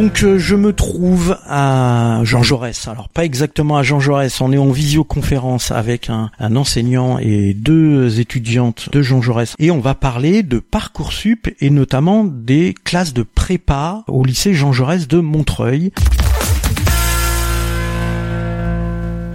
Donc euh, je me trouve à Jean Jaurès. Alors pas exactement à Jean Jaurès, on est en visioconférence avec un, un enseignant et deux étudiantes de Jean Jaurès. Et on va parler de Parcoursup et notamment des classes de prépa au lycée Jean Jaurès de Montreuil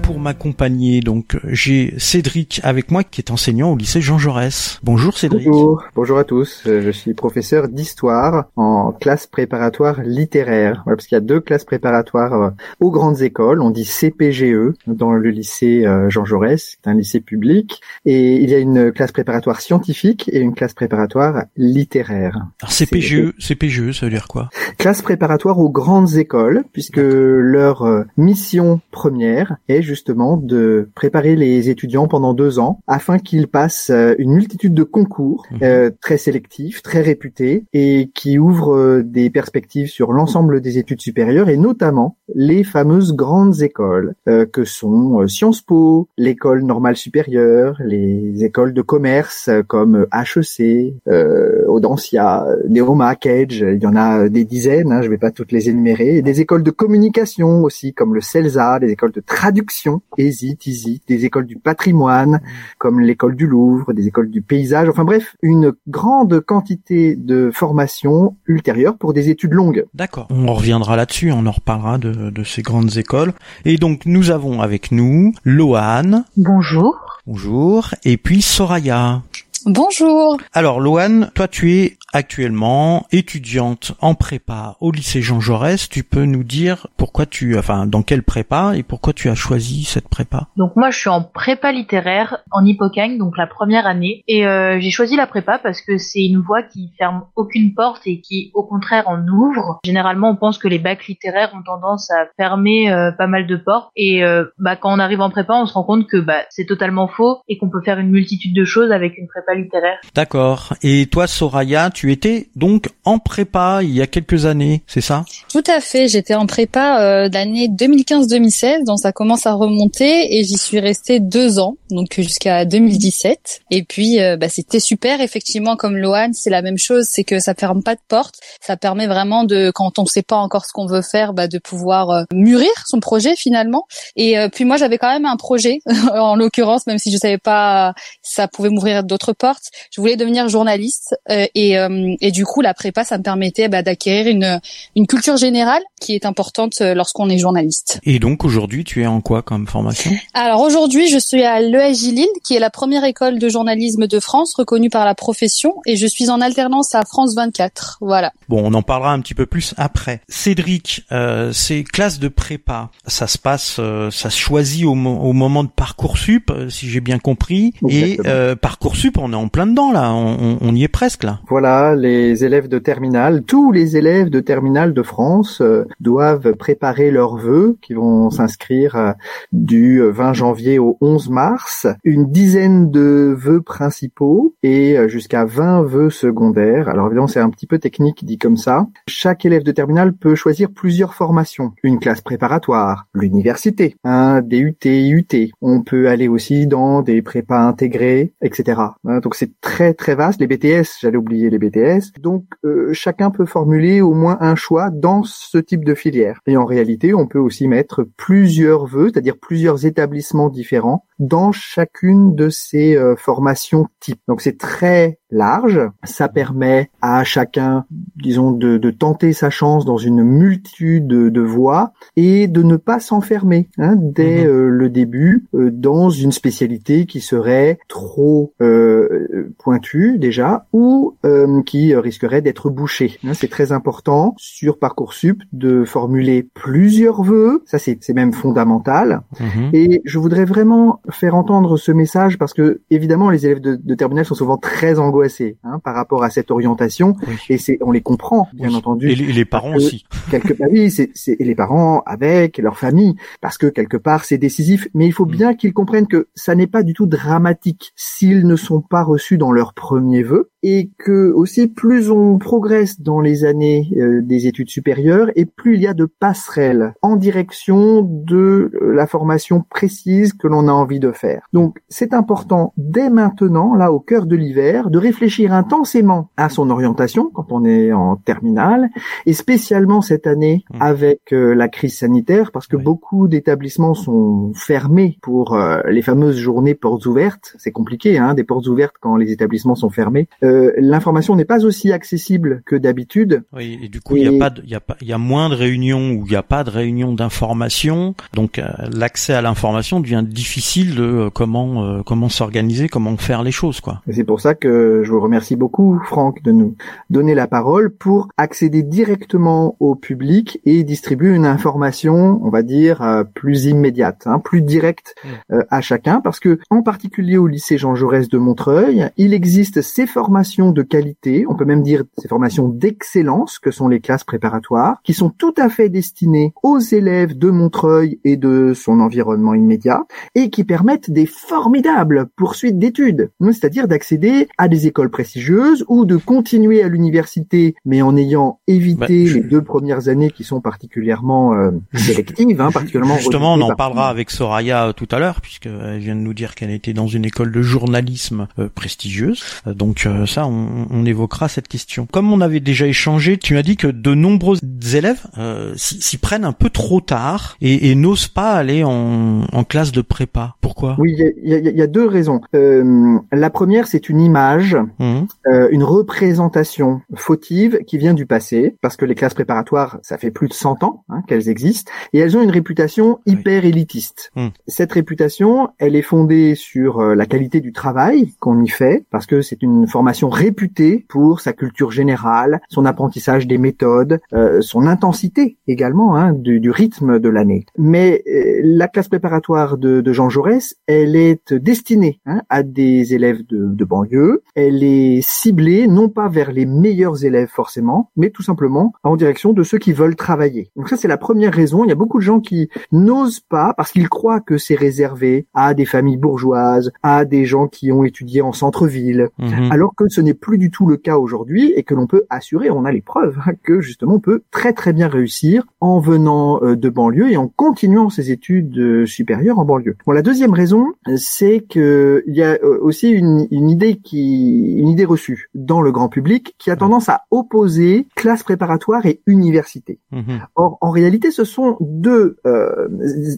pour m'accompagner. Donc j'ai Cédric avec moi qui est enseignant au lycée Jean Jaurès. Bonjour Cédric. Bonjour, bonjour à tous. Euh, je suis professeur d'histoire en classe préparatoire littéraire. Voilà, parce qu'il y a deux classes préparatoires euh, aux grandes écoles. On dit CPGE dans le lycée euh, Jean Jaurès, c'est un lycée public, et il y a une classe préparatoire scientifique et une classe préparatoire littéraire. Alors CPGE, CPGE, ça veut dire quoi? Classe préparatoire aux grandes écoles, puisque leur mission première est justement de préparer les étudiants pendant deux ans afin qu'ils passent euh, une multitude de concours Mhm. euh, très sélectifs, très réputés et qui ouvrent euh, des perspectives sur l'ensemble des études supérieures et notamment les fameuses grandes écoles euh, que sont euh, Sciences Po, l'école normale supérieure, les écoles de commerce comme HEC, euh, Audencia, Neoma, Cage, il y en a des dizaines, hein, je vais pas toutes les énumérer, et des écoles de communication aussi comme le CELSA, des écoles de traduction, ESIT, ISIT, des écoles du patrimoine comme l'école du Louvre, des écoles du paysage, enfin bref, une grande quantité de formations ultérieures pour des études longues. D'accord. On reviendra là-dessus, on en reparlera de, de ces grandes écoles. Et donc nous avons avec nous Loane, Bonjour. bonjour, et puis Soraya. Bonjour. Alors Loane, toi tu es actuellement étudiante en prépa au lycée Jean Jaurès. Tu peux nous dire pourquoi tu, enfin dans quelle prépa et pourquoi tu as choisi cette prépa? Donc moi je suis en prépa littéraire en Hippocagne, donc la première année. Et euh, j'ai choisi la prépa parce que c'est une voie qui ferme aucune porte et qui au contraire en ouvre. Généralement on pense que les bacs littéraires ont tendance à fermer euh, pas mal de portes. Et euh, bah, quand on arrive en prépa on se rend compte que bah, c'est totalement faux et qu'on peut faire une multitude de choses avec une prépa littéraire. D'accord. Et toi Soraya, tu étais donc en prépa il y a quelques années, c'est ça? Tout à fait, j'étais en prépa euh, d'année 2015-2016, donc ça commence à remonter et j'y suis restée deux ans, donc jusqu'à 2017. Et puis euh, bah, c'était super, effectivement, comme Loane, c'est la même chose, c'est que ça ferme pas de porte, ça permet vraiment de, quand on sait pas encore ce qu'on veut faire, bah, de pouvoir euh, mûrir son projet finalement. Et euh, puis moi j'avais quand même un projet, en l'occurrence, même si je savais pas, ça pouvait m'ouvrir d'autres portes. Je voulais devenir journaliste euh, et, euh, et du coup la prépa ça me permettait bah, d'acquérir une une culture générale qui est importante euh, lorsqu'on est journaliste. Et donc aujourd'hui tu es en quoi comme formation? Alors aujourd'hui, je suis à l'ESJ Lille, qui est la première école de journalisme de France reconnue par la profession, et je suis en alternance à France 24. Voilà. Bon, on en parlera un petit peu plus après. Cédric, euh, ces classes de prépa, ça se passe, euh, ça se choisit au, mo- au moment de parcoursup, euh, si j'ai bien compris. Et Exactement. euh, parcoursup, on est en plein dedans là, on, on- y est presque là. Voilà, les élèves de terminale, tous les élèves de terminale de France euh, doivent préparer leurs vœux qui vont s'inscrire euh, du 20 janvier au 11 mars, une dizaine de vœux principaux et euh, jusqu'à 20 vœux secondaires. Alors évidemment, c'est un petit peu technique dit comme ça. Chaque élève de terminale peut choisir plusieurs formations. Une classe préparatoire, l'université, un DUT, IUT. On peut aller aussi dans des prépas intégrés, etc. Hein, Donc c'est très très vaste. Les BTS, j'allais oublier les BTS. Donc euh, chacun peut formuler au moins un choix dans ce type de filière. Et en réalité, on peut aussi mettre plusieurs vœux, c'est-à-dire plusieurs établissements différents dans chacune de ces euh, formations types. Donc c'est très large. Ça permet à chacun, disons, de, de tenter sa chance dans une multitude de, de voies et de ne pas s'enfermer hein, dès Mhm. euh, le début euh, dans une spécialité qui serait trop euh, pointue déjà ou euh, qui risquerait d'être bouchée. Hein, c'est très important sur Parcoursup de formuler plusieurs vœux. Ça, c'est même fondamental. Mhm. Et je voudrais vraiment faire entendre ce message parce que évidemment les élèves de, de terminale sont souvent très angoissés hein, par rapport à cette orientation Oui. et c'est on les comprend bien Oui. entendu Et les, les parents que- aussi. quelque part oui c'est les parents avec leur famille parce que quelque part c'est décisif mais il faut bien qu'ils comprennent que ça n'est pas du tout dramatique s'ils ne sont pas reçus dans leur premier vœu et que aussi plus on progresse dans les années euh, des études supérieures et plus il y a de passerelles en direction de euh, la formation précise que l'on a envie de faire. Donc c'est important dès maintenant, là au cœur de l'hiver, de réfléchir intensément à son orientation quand on est en terminale, et spécialement cette année Mmh. avec euh, la crise sanitaire, parce que Oui. beaucoup d'établissements sont fermés pour euh, les fameuses journées portes ouvertes. C'est compliqué, hein, des portes ouvertes quand les établissements sont fermés. Euh, L'information n'est pas aussi accessible que d'habitude. Oui, et du coup, il y a Et- pas, il y a pas, il y a moins de réunions où il n'y a pas de réunions d'information. Donc, l'accès à l'information devient difficile de comment, comment s'organiser, comment faire les choses, quoi. Et C'est pour ça que je vous remercie beaucoup, Franck, de nous donner la parole pour accéder directement au public et distribuer une information, on va dire, euh, plus immédiate, hein, plus directe euh, à chacun, parce que, en particulier au lycée Jean Jaurès de Montreuil, il existe ces formations de qualité, on peut même dire ces formations d'excellence que sont les classes préparatoires, qui sont tout à fait destinées aux élèves de Montreuil et de son environnement immédiat, et qui permettent des formidables poursuites d'études, c'est-à-dire d'accéder à des écoles prestigieuses ou de continuer à l'université, mais en ayant évité Bah, je- les deux premières années qui sont particulièrement euh, sélectives, hein, particulièrement Justement, on en par- parlera avec Soraya euh, tout à l'heure, puisqu'elle vient de nous dire qu'elle était dans une école de journalisme euh, prestigieuse. Euh, donc euh, ça, on, on évoquera cette question. Comme on avait déjà échangé, tu as dit que de nombreux élèves euh, s'y prennent un peu trop tard et, et n'osent pas aller en, en classe de prépa. Pourquoi? Oui, il y a, il y a- il y a deux raisons. Euh, la première, c'est une image Mhm. euh, une représentation fautive qui vient du passé, parce que les classes préparatoires, ça fait plus de 100 ans hein, qu'elles existent, et elles ont une réputation hyper élitiste. Hmm. Cette réputation, elle est fondée sur euh, la qualité du travail qu'on y fait, parce que c'est une formation réputée pour sa culture générale, son apprentissage des méthodes, euh, son intensité également hein, du, du rythme de l'année. Mais euh, la classe préparatoire de, de Jean Jaurès, elle est destinée hein, à des élèves de, de banlieue, elle est ciblée non pas vers les meilleurs élèves forcément, mais tout simplement en direction de ceux qui veulent travailler. Donc ça c'est la première raison. Il y a beaucoup de gens qui n'osent pas parce qu'ils croient que c'est réservé à des familles bourgeoises, à des gens qui ont étudié en centre-ville, Mhm. alors que ce n'est plus du tout le cas aujourd'hui et que l'on peut assurer, on a les preuves, hein, que justement on peut très très bien réussir en venant euh, de banlieue et en continuant ses études euh, supérieures en banlieue. Bon, la deuxième raison, c'est que il y a euh, aussi une, une idée qui, une idée reçue dans le grand public qui a tendance à opposer classe préparatoire et université. Mhm. Or, en réalité, ce sont deux euh,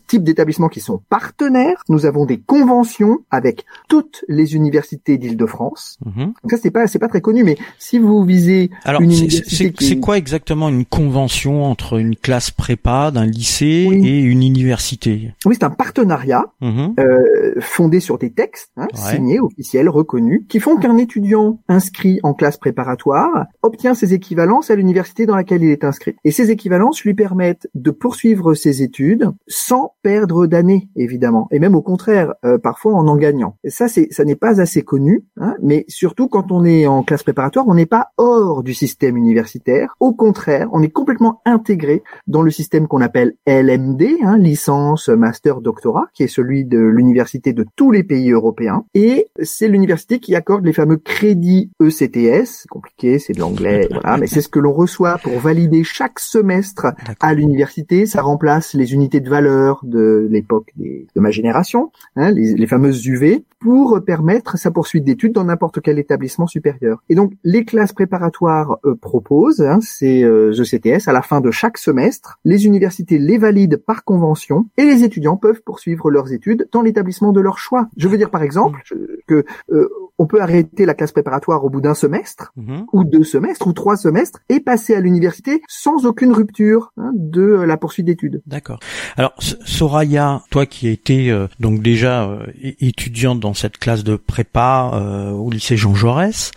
types d'établissements qui sont partenaires. Nous avons des conventions avec toutes les universités d'Île-de-France. Donc ça, c'est pas, c'est pas très connu, mais si vous visez Alors, une c'est- université c'est qui- quoi exactement une convention entre une classe prépa d'un lycée Oui. et une université? Oui, c'est un partenariat Mhm. euh, fondé sur des textes hein, Ouais. signés, officiels, reconnus, qui font qu'un étudiant inscrit en classe préparatoire obtient ses équivalences à l'université dans laquelle il est inscrit. Et ces équivalences lui permettent de poursuivre ses études sans perdre d'année, évidemment, et même au contraire, euh, parfois en en gagnant. Et ça, c'est, ça n'est pas assez connu, hein, mais surtout quand on est en classe préparatoire, on n'est pas hors du système universitaire. Au contraire, on est complètement intégré dans le système qu'on appelle LMD, hein, licence, master, doctorat, qui est celui de l'université de tous les pays européens. Et c'est l'université qui accorde les fameux crédits E ECTS. C'est compliqué, c'est de l'anglais, voilà, mais c'est ce que l'on reçoit pour valider chaque semestre à l'université. Ça remplace les unités de valeur de l'époque de ma génération, hein, les, les fameuses UV, pour permettre sa poursuite d'études dans n'importe quel établissement supérieur. Et donc, les classes préparatoires euh, proposent hein, ces euh, ECTS à la fin de chaque semestre. Les universités les valident par convention et les étudiants peuvent poursuivre leurs études dans l'établissement de leur choix. Je veux dire, par exemple, que euh, on peut arrêter la classe préparatoire au bout d'un semestre Mhm. ou deux semestres ou trois semestres et passer à l'université sans aucune rupture hein, de la poursuite d'études. D'accord. Alors Soraya, toi qui as été euh, donc déjà euh, étudiante dans cette classe de prépa euh, au lycée Jean Jaurès,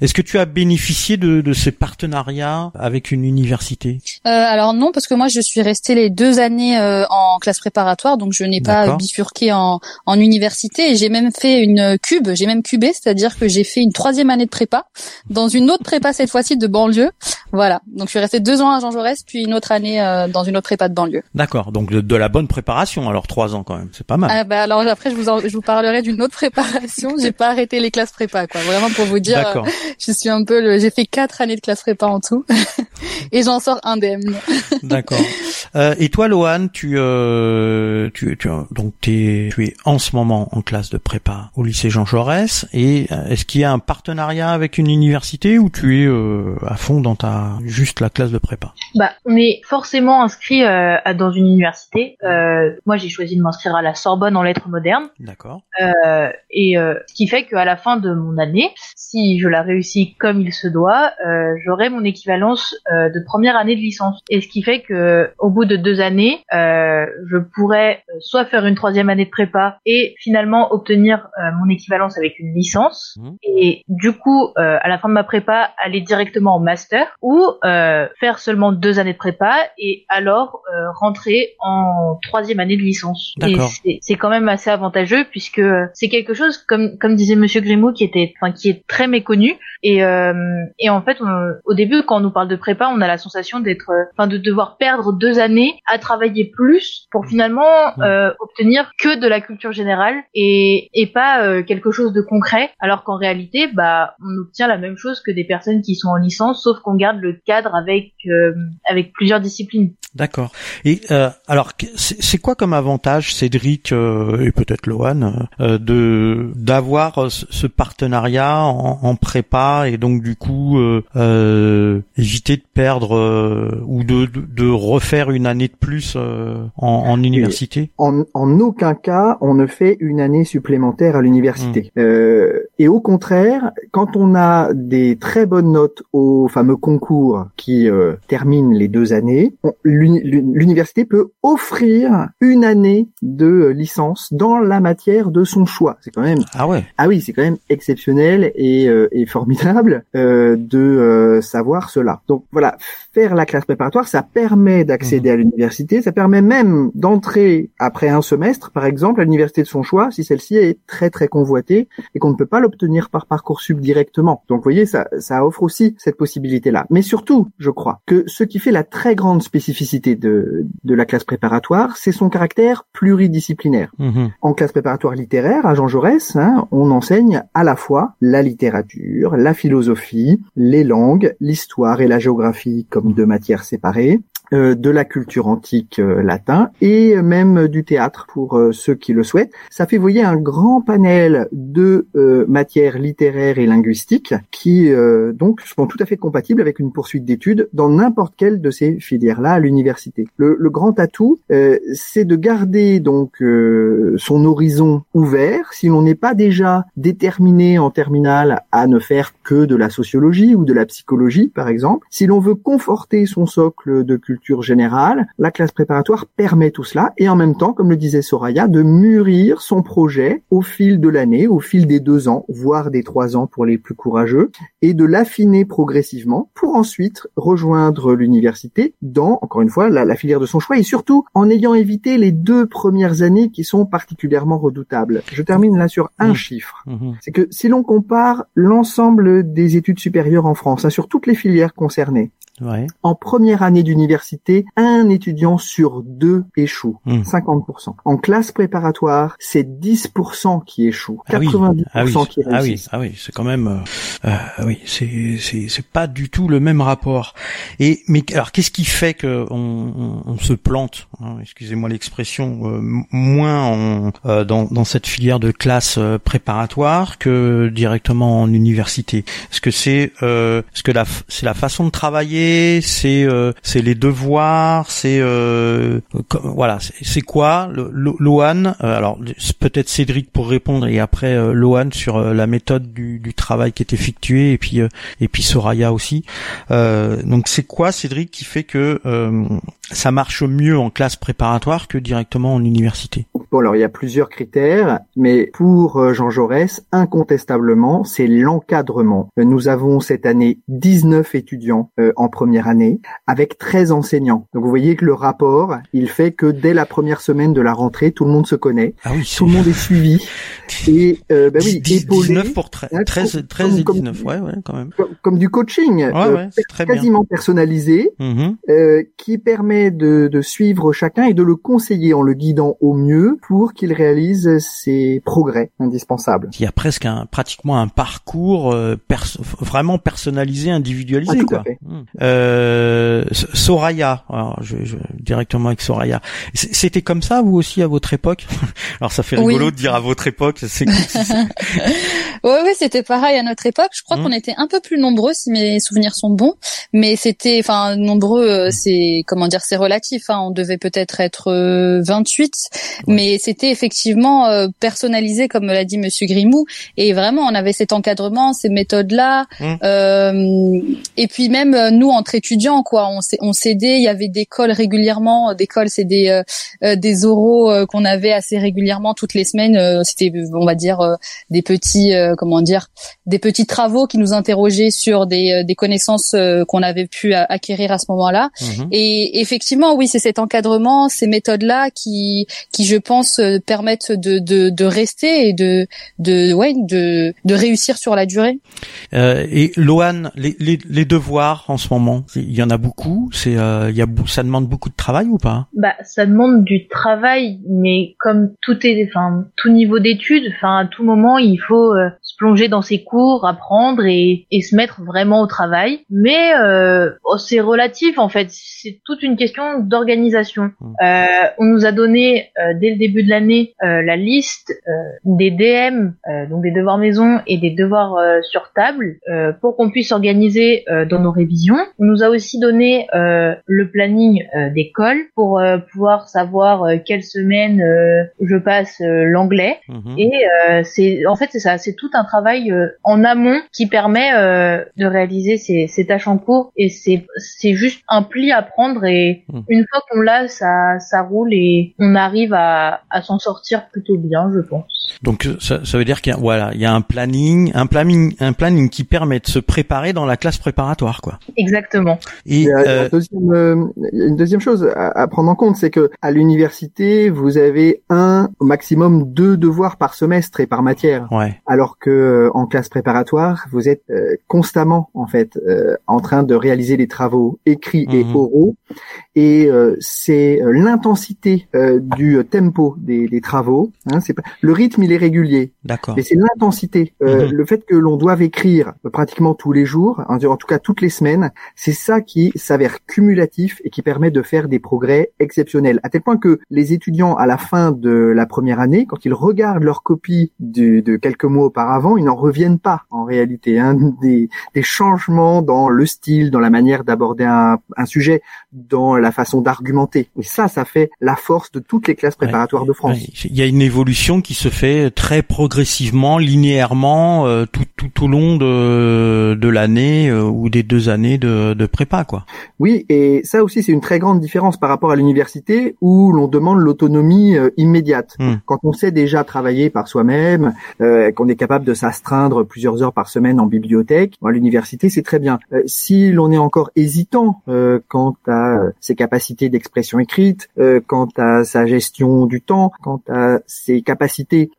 est-ce que tu as bénéficié de, de ces partenariats avec une université? Euh, alors non, parce que moi je suis restée les deux années euh, en classe préparatoire, donc je n'ai pas bifurqué en, en université et j'ai même fait une cube, j'ai même cubé, c'est-à-dire que j'ai fait une troisième année de prépa dans une autre prépa cette fois-ci de banlieue. Voilà, donc je suis restée deux ans à Jean Jaurès, puis une autre année euh, dans une autre prépa de banlieue. D'accord. Donc de, de la bonne préparation. Alors trois ans quand même, c'est pas mal. Ah, bah, alors après je vous en- je vous parlerai d'une autre préparation. J'ai pas arrêté les classes prépa, quoi. Vraiment pour vous dire, euh, D'accord. je suis un peu, le... j'ai fait quatre années de classe prépa en tout et j'en sors indemne. D'accord. Euh, et toi, Lohan, tu, euh, tu, tu, donc t'es, tu es en ce moment en classe de prépa au lycée Jean Jaurès. Et euh, est-ce qu'il qui a un partenariat avec une université ou tu es à fond dans ta juste la classe de prépa? Bah, on est forcément inscrit dans une université. moi, j'ai choisi de m'inscrire à la Sorbonne en lettres modernes. D'accord. et ce qui fait qu'à la fin de mon année, si je la réussis comme il se doit, j'aurai mon équivalence de première année de licence. Et ce qui fait que au bout de deux années, je pourrais soit faire une troisième année de prépa et finalement obtenir euh, mon équivalence avec une licence mmh. et du coup euh, à la fin de ma prépa aller directement en master ou euh, faire seulement deux années de prépa et alors rentrer en troisième année de licence. Et c'est quand même assez avantageux puisque c'est quelque chose comme comme disait Monsieur Grimaud qui était enfin qui est très méconnu et et en fait au début quand on nous parle de prépa on a la sensation d'être enfin de devoir perdre deux années à travailler plus pour finalement mmh. obtenir que de la culture générale et, et pas euh, quelque chose de concret, alors qu'en réalité, bah, on obtient la même chose que des personnes qui sont en licence, sauf qu'on garde le cadre avec euh, avec plusieurs disciplines. D'accord. Et euh, alors, c'est quoi comme avantage, Cédric et peut-être Lohan, de d'avoir ce partenariat en, en, prépa et donc du coup éviter de perdre ou de, de, de, refaire une année de plus en, en université? en, en aucun cas on ne fait une année supplémentaire à l'université. Mmh. Et au contraire, quand on a des très bonnes notes au fameux concours qui euh, termine les deux années, l'université peut offrir une année de licence dans la matière de son choix. C'est quand même ah ouais ah oui c'est quand même exceptionnel et, euh, et formidable euh, de euh, savoir cela. Donc voilà, faire la classe préparatoire, ça permet d'accéder mmh. à l'université, ça permet même d'entrer après un semestre, par exemple, à l'université de son choix, si celle-ci est très très convoitée et qu'on ne peut pas l'obtenir par parcoursup directement. Donc vous voyez, ça, ça offre aussi cette possibilité-là. Mais surtout, je crois que ce qui fait la très grande spécificité de, de la classe préparatoire, c'est son caractère pluridisciplinaire. Mmh. En classe préparatoire littéraire, à Jean Jaurès, hein, on enseigne à la fois la littérature, la philosophie, les langues, l'histoire et la géographie comme deux matières séparées, de la culture antique euh, latin et même du théâtre pour euh, ceux qui le souhaitent. Ça fait, voyez, un grand panel de matières littéraires et linguistiques qui donc sont tout à fait compatibles avec une poursuite d'études dans n'importe quelle de ces filières-là à l'université. Le, le, grand atout, c'est de garder donc son horizon ouvert si l'on n'est pas déjà déterminé en terminale à ne faire que de la sociologie ou de la psychologie, par exemple. Si l'on veut conforter son socle de culture culture générale, la classe préparatoire permet tout cela et en même temps, comme le disait Soraya, de mûrir son projet au fil de l'année, au fil des deux ans, voire des trois ans pour les plus courageux, et de l'affiner progressivement pour ensuite rejoindre l'université dans, encore une fois, la, filière de son choix et surtout en ayant évité les deux premières années qui sont particulièrement redoutables. Je termine là sur un mmh. chiffre. Mmh. C'est que si l'on compare l'ensemble des études supérieures en France, hein, sur toutes les filières concernées, en première année d'université, un étudiant sur deux échoue, 50%. Hmm. En classe préparatoire, c'est 10% qui échoue, 90% ah ah qui réussissent. Ah oui, ah oui, c'est quand même, euh, euh, oui, c'est c'est c'est pas du tout le même rapport. Et mais alors, qu'est-ce qui fait que on, on, se plante hein, Excusez-moi l'expression, euh, moins en, dans dans cette filière de classe préparatoire que directement en université? Est-ce que c'est est-ce que la c'est la façon de travailler c'est euh, c'est les devoirs, c'est euh, voilà, c'est quoi Loan euh, Alors peut-être Cédric pour répondre et après Loan sur la méthode du, du, travail qui est effectué et puis et puis Soraya aussi. donc c'est quoi Cédric qui fait que ça marche mieux en classe préparatoire que directement en université? Bon alors il y a plusieurs critères, mais pour Jean Jaurès, incontestablement, c'est l'encadrement. Nous avons cette année 19 étudiants en première année, avec 13 enseignants. Donc vous voyez que le rapport, il fait que dès la première semaine de la rentrée, tout le monde se connaît, ah oui, tout le monde est suivi, et euh, bah oui, 19 pour 13, 13, 13 et 19, ouais, ouais, quand même. Comme, du coaching, ouais, euh, très quasiment personnalisé, mm-hmm. euh, qui permet de, de suivre chacun et de le conseiller en le guidant au mieux pour qu'il réalise ses progrès indispensables. Il y a presque un, pratiquement un parcours euh, vraiment personnalisé, individualisé, ah, tout quoi. À fait. Mm. Euh, Soraya, alors je, je, directement avec Soraya. C'était comme ça vous aussi à votre époque? Alors ça fait rigolo de dire à votre époque. C'est Oui, oui, c'était pareil à notre époque. Je crois mmh. qu'on était un peu plus nombreux, si mes souvenirs sont bons. Mais c'était, enfin, nombreux, euh, c'est comment dire, c'est relatif. Hein. On devait peut-être être 28, euh, mais c'était effectivement euh, personnalisé, comme l'a dit Monsieur Grimou. Et vraiment, on avait cet encadrement, ces méthodes-là. Mmh. et puis même nous, entre étudiants, quoi, on, on s'aidait. Il y avait des calls régulièrement. Des calls, c'est des des oraux qu'on avait assez régulièrement toutes les semaines. c'était, on va dire, des petits comment dire, des petits travaux qui nous interrogeaient sur des, euh, des connaissances euh, qu'on avait pu acquérir à ce moment-là. Mhm. Et effectivement, oui, c'est cet encadrement, ces méthodes-là qui, qui je pense euh, permettent de, de, de rester et de, de, ouais, de, de réussir sur la durée. Euh, et Loane, les, les, les, devoirs en ce moment, il y en a beaucoup. C'est, il y a, ça demande beaucoup de travail ou pas? Bah, ça demande du travail, mais comme tout est, enfin, tout niveau d'études, enfin, à tout moment, il faut se plonger dans ses cours, apprendre et, et se mettre vraiment au travail. Mais euh, oh, c'est relatif en fait, c'est toute une question d'organisation. Mmh. Euh, on nous a donné euh, dès le début de l'année euh, la liste euh, des DM, donc des devoirs maison et des devoirs sur table, pour qu'on puisse s'organiser dans nos révisions. On nous a aussi donné le planning d'école pour pouvoir savoir quelle semaine je passe l'anglais. Mmh. Et c'est en fait c'est ça, c'est tout un travail euh, en amont qui permet euh, de réaliser ces, ces, tâches en cours et c'est c'est juste un pli à prendre et hmm. une fois qu'on l'a ça ça roule et on arrive à, à s'en sortir plutôt bien je pense. Donc ça, ça veut dire qu'il y a voilà il y a un planning un planning un planning qui permet de se préparer dans la classe préparatoire quoi. Exactement. Et, il, y a euh, deuxième, une deuxième chose à, à prendre en compte c'est que à l'université vous avez un au maximum deux devoirs par semestre et par matière. Ouais. Alors que euh, en classe préparatoire, vous êtes euh, constamment en fait euh, en train de réaliser les travaux écrits et mhm. oraux, et c'est l'intensité du tempo des, des travaux. Hein, c'est pas le rythme, il est régulier. D'accord. Mais c'est l'intensité, mhm. le fait que l'on doive écrire pratiquement tous les jours, en tout cas toutes les semaines, c'est ça qui s'avère cumulatif et qui permet de faire des progrès exceptionnels. À tel point que les étudiants à la fin de la première année, quand ils regardent leur copie de, de quelques mois auparavant ils n'en reviennent pas en réalité. Hein, des, des, changements dans le style, dans la manière d'aborder un, un, sujet, dans la façon d'argumenter. Et ça, ça fait la force de toutes les classes préparatoires de France. Il y a une évolution qui se fait très progressivement, linéairement, euh, tout, tout au long de, de l'année euh, ou des deux années de, de prépa, quoi. Oui, et ça aussi, c'est une très grande différence par rapport à l'université où l'on demande l'autonomie euh, immédiate. Hmm. Quand on sait déjà travailler par soi-même, qu'on est capable de s'astreindre plusieurs heures par semaine en bibliothèque. À l'université, c'est très bien. Euh, si l'on est encore hésitant euh, quant à euh, ses capacités d'expression écrite, quant à sa gestion du temps, quant à ses capacités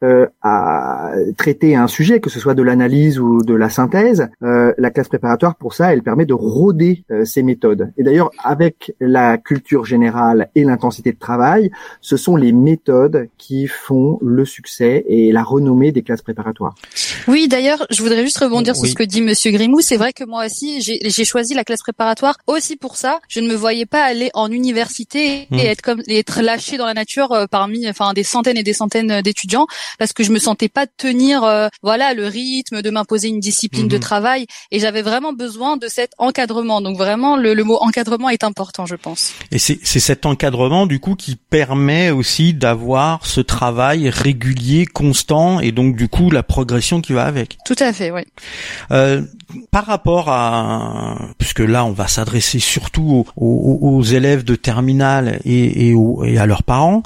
à traiter un sujet, que ce soit de l'analyse ou de la synthèse, la classe préparatoire, pour ça, elle permet de rôder ces méthodes. Et d'ailleurs, avec la culture générale et l'intensité de travail, ce sont les méthodes qui font le succès et la renommée des classes préparatoires. Oui, d'ailleurs, je voudrais juste rebondir sur ce que dit Monsieur Grimou. C'est vrai que moi aussi, j'ai choisi la classe préparatoire aussi pour ça. Je ne me voyais pas aller en université et hmm. être comme être lâché dans la nature euh, parmi, enfin, des centaines et des centaines d'étudiants, parce que je me sentais pas tenir, euh, voilà, le rythme, de m'imposer une discipline de hmm. travail, et j'avais vraiment besoin de cet encadrement. Donc vraiment, le, le mot encadrement est important, je pense. Et c'est cet encadrement du coup qui permet aussi d'avoir ce travail régulier, constant, et donc du coup la progression qui va avec. Tout à fait, oui. Euh, par rapport à, puisque là on va s'adresser surtout aux, élèves de terminale et, à leurs parents,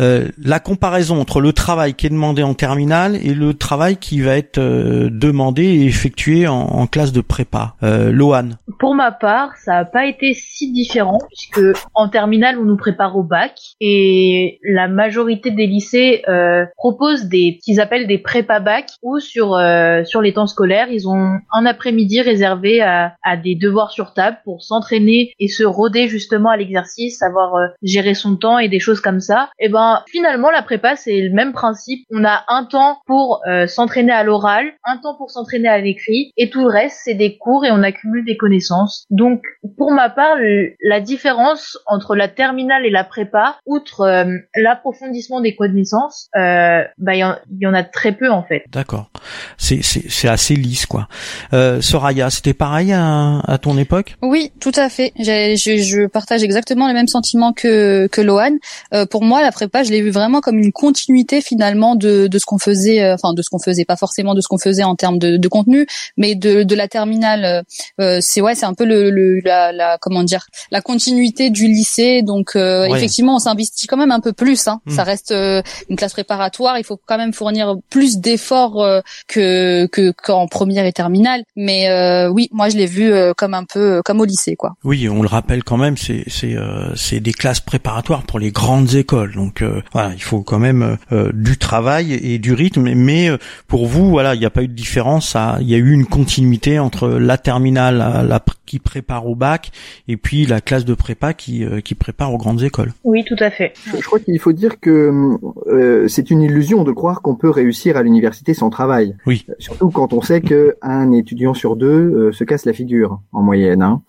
euh, la comparaison entre le travail qui est demandé en terminale et le travail qui va être euh, demandé et effectué en, classe de prépa. Euh, Lohan. Pour ma part, ça n'a pas été si différent puisque en terminale on nous prépare au bac et la majorité des lycées euh, proposent des qu'ils appellent des prépa bac ou sur sur les temps scolaires ils ont un après-midi réservé à, à des devoirs sur table pour s'entraîner et se roder justement justement à l'exercice, savoir euh, gérer son temps et des choses comme ça. Et ben finalement la prépa c'est le même principe. On a un temps pour euh, s'entraîner à l'oral, un temps pour s'entraîner à l'écrit et tout le reste c'est des cours et on accumule des connaissances. Donc pour ma part la différence entre la terminale et la prépa, outre euh, l'approfondissement des connaissances, euh, bah il y, en a très peu en fait. D'accord. C'est c'est assez lisse quoi. Euh, Soraya, c'était pareil à, à ton époque? Oui, tout à fait. Je, je, partage exactement les mêmes sentiments que que Lohan. Euh, pour moi, la prépa, je l'ai vu vraiment comme une continuité finalement de de ce qu'on faisait, euh, enfin de ce qu'on faisait, pas forcément de ce qu'on faisait en termes de, de contenu, mais de de la terminale. Euh, c'est ouais, c'est un peu le, le la, la comment dire la continuité du lycée. Donc euh, effectivement, on s'investit quand même un peu plus. Hein. Hmm. Ça reste une classe préparatoire. Il faut quand même fournir plus d'efforts que que qu'en première et terminale. Mais euh, oui, moi je l'ai vu euh, comme un peu euh, comme au lycée, quoi. Oui, on le rappelle quand même, c'est c'est c'est des classes préparatoires pour les grandes écoles. Donc voilà, il faut quand même du travail et du rythme. Mais pour vous, voilà, il n'y a pas eu de différence. Il y a eu une continuité entre la terminale, la, qui prépare au bac, et puis la classe de prépa qui qui prépare aux grandes écoles. Oui, tout à fait. Je, crois qu'il faut dire que c'est une illusion de croire qu'on peut réussir à l'université sans travail. Oui. Surtout quand on sait que un étudiant sur deux euh, se casse la figure en moyenne. Hein.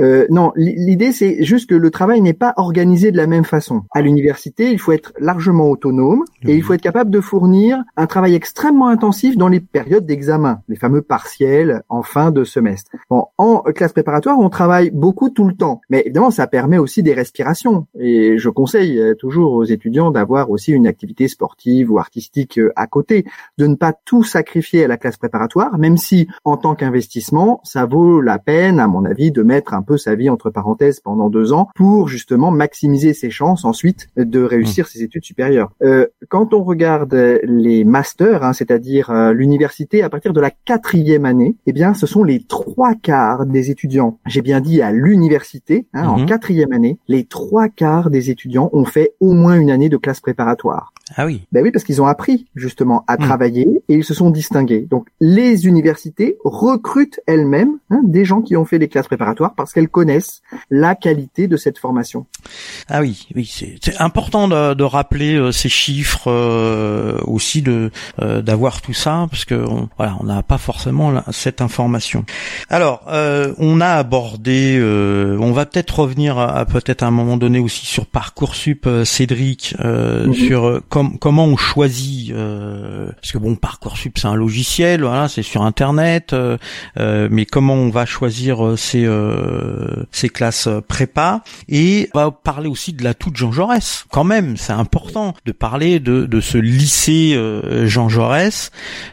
Euh, non, l'idée c'est juste que le travail n'est pas organisé de la même façon. À l'université, il faut être largement autonome et il faut être capable de fournir un travail extrêmement intensif dans les périodes d'examen, les fameux partiels en fin de semestre. Bon, en classe préparatoire, on travaille beaucoup tout le temps, mais évidemment, ça permet aussi des respirations. Et je conseille euh, toujours aux étudiants d'avoir aussi une activité sportive ou artistique à côté, de ne pas tout sacrifier à la classe préparatoire, même si en tant qu'investissement, ça vaut la peine, à mon avis, de mettre un peu sa vie entre parenthèses pendant deux ans pour justement maximiser ses chances ensuite de réussir mmh. ses études supérieures. Euh, quand on regarde les masters, hein, c'est-à-dire euh, l'université à partir de la quatrième année, eh bien, ce sont les trois quarts des étudiants. J'ai bien dit à l'université, hein, en mmh. quatrième année, les trois quarts des étudiants ont fait au moins une année de classe préparatoire. Ah oui. Ben oui, parce qu'ils ont appris justement à mmh. travailler et ils se sont distingués. Donc les universités recrutent elles-mêmes hein, des gens qui ont fait des classes préparatoires parce qu'elles connaissent la qualité de cette formation. Ah oui, oui, c'est important de, de rappeler euh, ces chiffres euh, aussi de euh, d'avoir tout ça parce que on, voilà, on n'a pas forcément cette information. Alors, on a abordé, on va peut-être revenir à, peut-être à un moment donné aussi sur parcoursup, Cédric, mhm. sur comment on choisit parce que bon, parcoursup c'est un logiciel, voilà, c'est sur internet, mais comment on va choisir ces ces classes prépa et on va parler aussi de la toute Jean Jaurès. Quand même, c'est important de parler de, de ce lycée euh, Jean Jaurès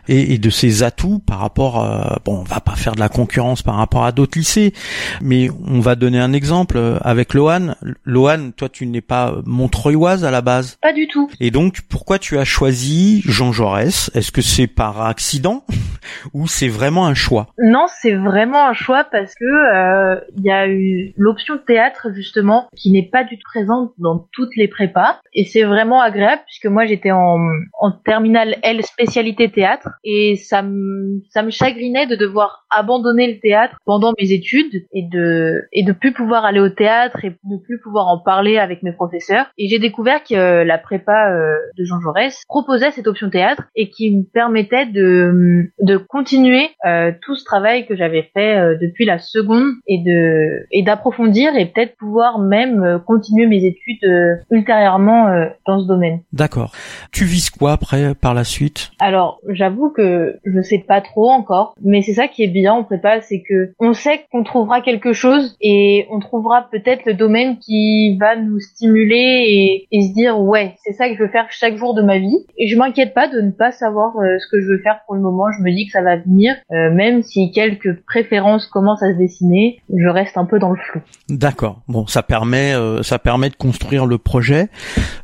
et, et, de ses atouts par rapport. À, bon, on va pas faire de la concurrence par rapport à d'autres lycées, mais on va donner un exemple avec Lohan. Lohan, toi, tu n'es pas montreuilloise à la base. Pas du tout. Et donc, pourquoi tu as choisi Jean Jaurès? Est-ce que c'est par accident ou c'est vraiment un choix? Non, c'est vraiment un choix parce que euh, il y a eu l'option théâtre justement qui n'est pas du tout présente dans toutes les prépas. Et c'est vraiment agréable puisque moi j'étais en, en terminale L spécialité théâtre et ça me ça me chagrinait de devoir abandonner le théâtre pendant mes études et de et de plus pouvoir aller au théâtre et de plus pouvoir en parler avec mes professeurs. Et j'ai découvert que la prépa euh, de Jean Jaurès proposait cette option théâtre et qui me permettait de de continuer euh, tout ce travail que j'avais fait euh, depuis la seconde et de et d'approfondir et peut-être pouvoir même continuer mes études ultérieurement dans ce domaine. D'accord. Tu vises quoi après par la suite? Alors, j'avoue que je sais pas trop encore, mais c'est ça qui est bien en prépa, c'est que on sait qu'on trouvera quelque chose et on trouvera peut-être le domaine qui va nous stimuler et, se dire ouais, c'est ça que je veux faire chaque jour de ma vie. Et je m'inquiète pas de ne pas savoir ce que je veux faire pour le moment. Je me dis que ça va venir, euh, même si quelques préférences commencent à se dessiner, je reste un peu dans le flou. D'accord. Bon, ça permet, euh, ça permet de construire le projet.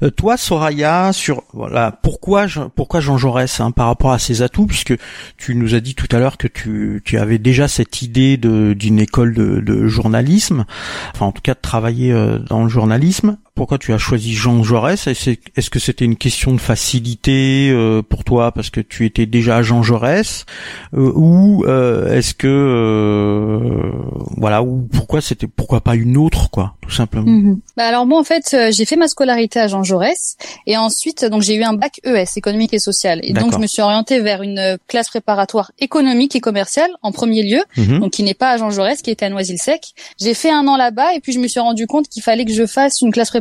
Euh, toi, Soraya, sur voilà, pourquoi, pourquoi Jean Jaurès hein, par rapport à ses atouts, puisque tu nous as dit tout à l'heure que tu, tu avais déjà cette idée d'une école de, de, journalisme, enfin en tout cas de travailler dans le journalisme. Pourquoi tu as choisi Jean Jaurès? Est-ce que c'était une question de facilité euh, pour toi parce que tu étais déjà à Jean Jaurès? Euh, ou euh, est-ce que voilà ou pourquoi c'était pourquoi pas une autre quoi tout simplement? Mhm. bah alors moi en fait j'ai fait ma scolarité à Jean Jaurès et ensuite donc j'ai eu un bac ES économique et social et donc je me suis orientée vers une classe préparatoire économique et commerciale en premier lieu mhm. donc qui n'est pas à Jean Jaurès qui était à Noisy-le-Sec. J'ai fait un an là-bas et puis je me suis rendu compte qu'il fallait que je fasse une classe préparatoire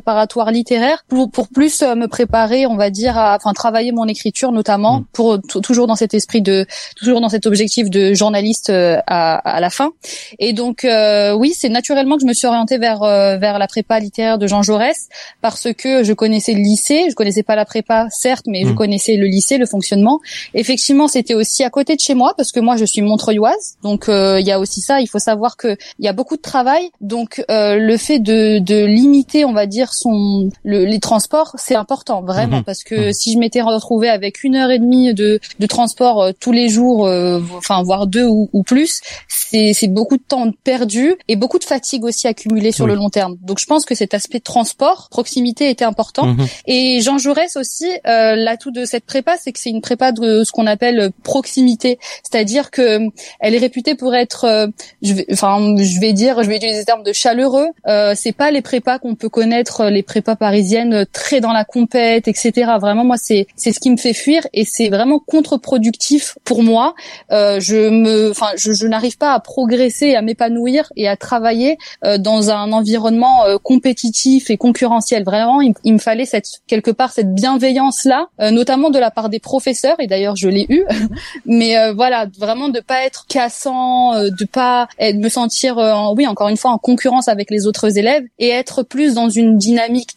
littéraire pour, pour plus euh, me préparer, on va dire, à, enfin travailler mon écriture notamment, mm. pour toujours dans cet esprit de, toujours dans cet objectif de journaliste euh, à, à la fin. Et donc euh, oui, c'est naturellement que je me suis orientée vers vers la prépa littéraire de Jean Jaurès parce que je connaissais le lycée, je connaissais pas la prépa certes, mais je mm. connaissais le lycée, le fonctionnement. Effectivement, c'était aussi à côté de chez moi parce que moi je suis montreuilloise, donc il y a aussi ça. Il faut savoir que il y a beaucoup de travail, donc le fait de, de limiter, on va dire son le, les transports, c'est important vraiment mhm. parce que mhm. si je m'étais retrouvée avec une heure et demie de, de transport euh, tous les jours, euh, enfin voire deux ou, ou plus, c'est beaucoup de temps perdu et beaucoup de fatigue aussi accumulée sur le long terme. Donc je pense que cet aspect transport, proximité était important. Mhm. Et Jean Jaurès aussi, euh, l'atout de cette prépa, c'est que c'est une prépa de ce qu'on appelle proximité, c'est-à-dire que elle est réputée pour être, je vais, enfin je vais dire, je vais utiliser des termes de chaleureux. Euh, c'est pas les prépas qu'on peut connaître les prépas parisiennes très dans la compète, etc. Vraiment, moi, c'est c'est ce qui me fait fuir et c'est vraiment contre-productif pour moi. Euh, je me, enfin, je, je n'arrive pas à progresser, à m'épanouir et à travailler euh, dans un environnement euh, compétitif et concurrentiel. Vraiment, il, il, me fallait cette quelque part cette bienveillance là, euh, notamment de la part des professeurs et d'ailleurs je l'ai eu. Mais euh, voilà, vraiment de pas être cassant, de pas être, me sentir, oui, encore une fois, en concurrence avec les autres élèves et être plus dans une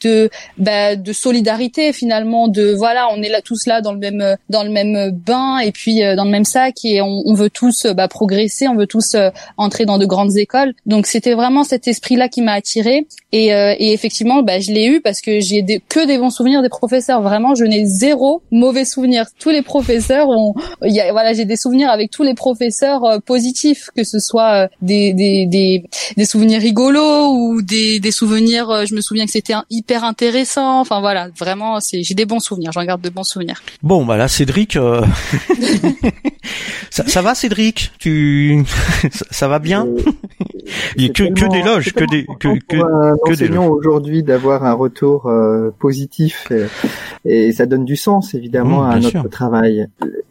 de bah, de solidarité finalement de voilà on est là tous là dans le même dans le même bain et puis euh, dans le même sac et on, on veut tous bah, progresser on veut tous euh, entrer dans de grandes écoles. Donc c'était vraiment cet esprit là qui m'a attiré et, euh, et effectivement bah, je l'ai eu parce que j'ai des, que des bons souvenirs des professeurs. Vraiment je n'ai zéro mauvais souvenir. Tous les professeurs ont y a, voilà j'ai des souvenirs avec tous les professeurs positifs que ce soit des, des, des, des souvenirs rigolos ou des, des souvenirs je me souviens que c'était hyper intéressant. Enfin voilà, vraiment, c'est j'ai des bons souvenirs. J'en garde de bons souvenirs. Bon, bah là, Cédric, euh, ça, va, Cédric? Tu, ça, va bien? Euh, Il y a que, que des loges, que des que que, que des aujourd'hui d'avoir un retour euh, positif et, ça donne du sens évidemment mmh, à notre travail.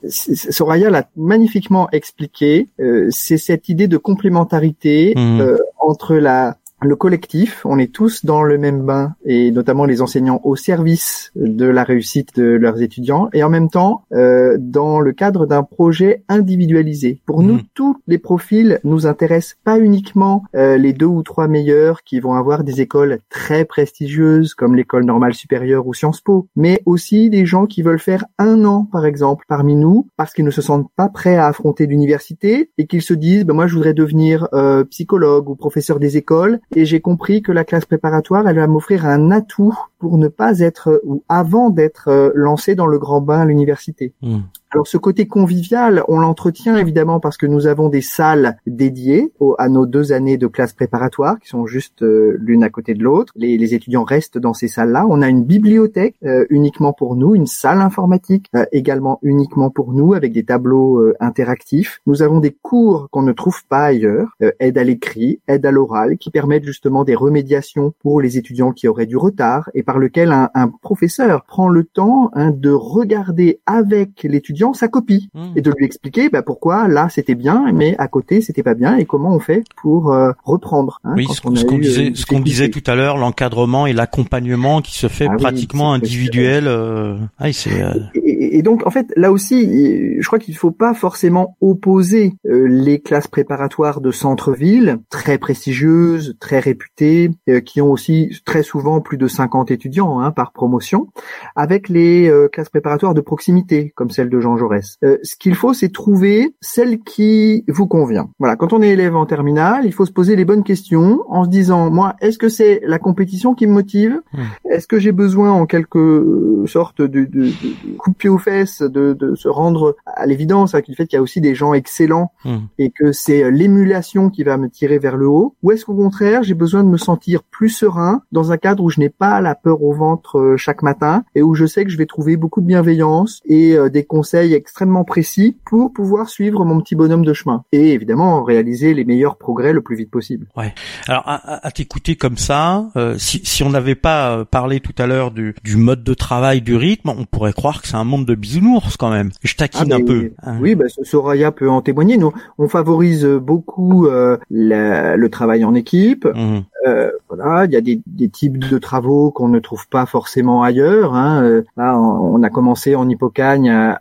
Soraya l'a magnifiquement expliqué. c'est cette idée de complémentarité mmh. entre la le collectif, on est tous dans le même bain et notamment les enseignants au service de la réussite de leurs étudiants et en même temps euh, dans le cadre d'un projet individualisé. Pour nous, mmh. tous les profils nous intéressent pas uniquement euh, les deux ou trois meilleurs qui vont avoir des écoles très prestigieuses comme l'école normale supérieure ou Sciences Po, mais aussi des gens qui veulent faire un an par exemple parmi nous parce qu'ils ne se sentent pas prêts à affronter l'université et qu'ils se disent ben moi je voudrais devenir euh, psychologue ou professeur des écoles et j'ai compris que la classe préparatoire, elle va m'offrir un atout pour ne pas être ou avant d'être euh, lancé dans le grand bain à l'université. Hmm. Alors ce côté convivial, on l'entretient évidemment parce que nous avons des salles dédiées à nos deux années de classe préparatoire qui sont juste euh, l'une à côté de l'autre. Les, étudiants restent dans ces salles-là. On a une bibliothèque euh, uniquement pour nous, une salle informatique euh, également uniquement pour nous avec des tableaux interactifs. Nous avons des cours qu'on ne trouve pas ailleurs, aide à l'écrit, aide à l'oral, qui permettent justement des remédiations pour les étudiants qui auraient du retard et par lequel un, professeur prend le temps hein, de regarder avec l'étudiant sa copie hmm. et de lui expliquer bah, pourquoi là c'était bien, mais à côté c'était pas bien et comment on fait pour euh, reprendre. Hein, oui, ce qu'on disait, euh, ce qu'on disait tout à l'heure, l'encadrement et l'accompagnement qui se fait ah pratiquement individuel. Euh... Ah. Euh, et, donc en fait là aussi, je crois qu'il faut pas forcément opposer les classes préparatoires de centre-ville très prestigieuses, très réputées, qui ont aussi très souvent plus de 50 étudiants hein, par promotion, avec les classes préparatoires de proximité comme celle de Jean Jean Jaurès. Euh, ce qu'il faut, c'est trouver celle qui vous convient. Voilà, quand on est élève en terminale, il faut se poser les bonnes questions en se disant, moi, est-ce que c'est la compétition qui me motive mmh. Est-ce que j'ai besoin en quelque sorte de, de, de, coup de pied aux fesses de, de se rendre à l'évidence avec le fait qu'il y a aussi des gens excellents mmh. et que c'est l'émulation qui va me tirer vers le haut Ou est-ce qu'au contraire, j'ai besoin de me sentir plus serein dans un cadre où je n'ai pas la peur au ventre euh, chaque matin et où je sais que je vais trouver beaucoup de bienveillance et euh, des conseils extrêmement précis pour pouvoir suivre mon petit bonhomme de chemin et évidemment réaliser les meilleurs progrès le plus vite possible. Ouais. Alors à, t'écouter comme ça, euh, si, si on n'avait pas parlé tout à l'heure du, du mode de travail, du rythme, on pourrait croire que c'est un monde de bisounours quand même. Je taquine ah, un peu. Hein. Oui, bah, Soraya peut en témoigner. Nous, on favorise beaucoup le travail en équipe. Mmh. voilà, il y a des, des types de travaux qu'on ne trouve pas forcément ailleurs. Hein. Euh, là, on a commencé en Hippocagne à,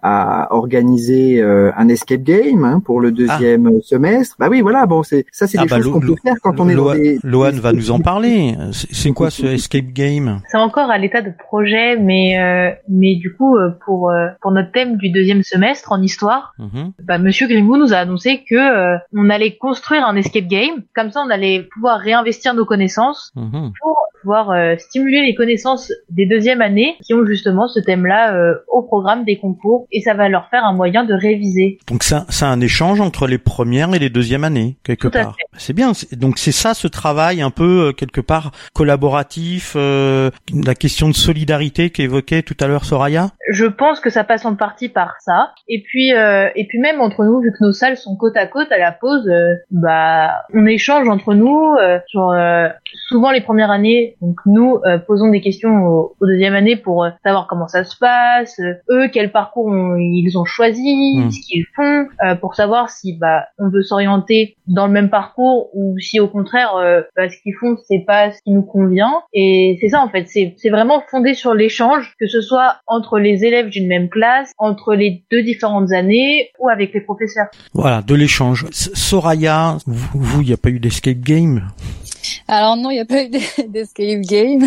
organiser euh, un escape game hein, pour le ah. deuxième semestre. Bah oui, voilà. Bon, c'est ça, c'est ah des bah choses qu'on peut faire quand on est dans des. Loane va nous en parler. C'est quoi ce escape game? C'est encore à l'état de projet, mais euh, mais du coup, pour pour notre thème du deuxième semestre en histoire, mhm. bah, Monsieur Grimou nous a annoncé que on allait construire un escape game. Comme ça, on allait pouvoir réinvestir nos connaissances mhm. pour pouvoir stimuler les connaissances des deuxièmes années qui ont justement ce thème-là euh, au programme des concours et ça va leur faire un moyen de réviser. Donc ça, c'est un échange entre les premières et les deuxièmes années quelque part. C'est bien. Donc c'est ça ce travail un peu euh, quelque part collaboratif, euh, la question de solidarité qu'évoquait tout à l'heure Soraya? Je pense que ça passe en partie par ça. Et puis et puis même entre nous, vu que nos salles sont côte à côte à la pause, bah on échange entre nous sur souvent les premières années. Donc nous posons des questions au, deuxième année pour euh, savoir comment ça se passe, euh, eux quel parcours ils ont choisi, hmm. ce qu'ils font, euh, pour savoir si bah on veut s'orienter dans le même parcours ou si au contraire bah, ce qu'ils font c'est pas ce qui nous convient. Et c'est ça en fait, c'est c'est vraiment fondé sur l'échange, que ce soit entre les élèves d'une même classe, entre les deux différentes années ou avec les professeurs. Voilà, de l'échange. Soraya, vous, il n'y a pas eu d'escape game? Alors non, il n'y a pas eu d'escape game,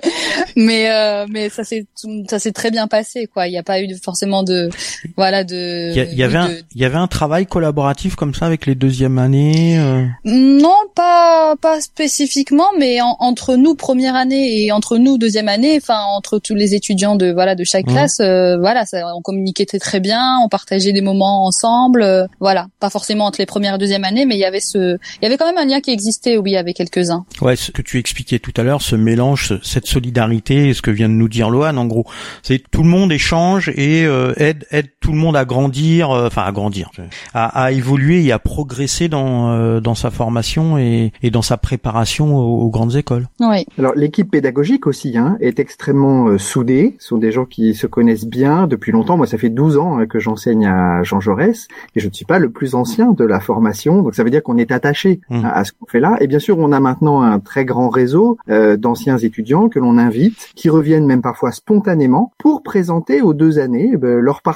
mais euh, mais ça s'est ça s'est très bien passé quoi. Il n'y a pas eu forcément de voilà de. Il y, avait un il y avait un travail collaboratif comme ça avec les deuxièmes années. Euh... Non, pas pas spécifiquement, mais entre nous première année et entre nous deuxième année, enfin entre tous les étudiants de voilà de chaque classe, euh, voilà, ça, on communiquait très très bien, on partageait des moments ensemble, euh, voilà, pas forcément entre les premières et deuxième années, mais il y avait ce il y avait quand même un lien qui existait oui avec quelques-uns. Ouais, ce que tu expliquais tout à l'heure, ce mélange, cette solidarité, ce que vient de nous dire Loan, en gros, c'est tout le monde échange et euh, aide aide tout le monde à grandir, euh, enfin à grandir, à, à, évoluer et à progresser dans euh, dans sa formation et, et dans sa préparation aux, grandes écoles. Oui. Alors l'équipe pédagogique aussi hein, est extrêmement soudée. Ce sont des gens qui se connaissent bien depuis longtemps. Moi, ça fait 12 ans hein, que j'enseigne à Jean Jaurès et je ne suis pas le plus ancien de la formation, donc ça veut dire qu'on est attaché mmh. à, à ce qu'on fait là. Et bien sûr, on a maintenant un très grand réseau euh, d'anciens étudiants que l'on invite, qui reviennent même parfois spontanément pour présenter aux deux années eh ben, leur parcours,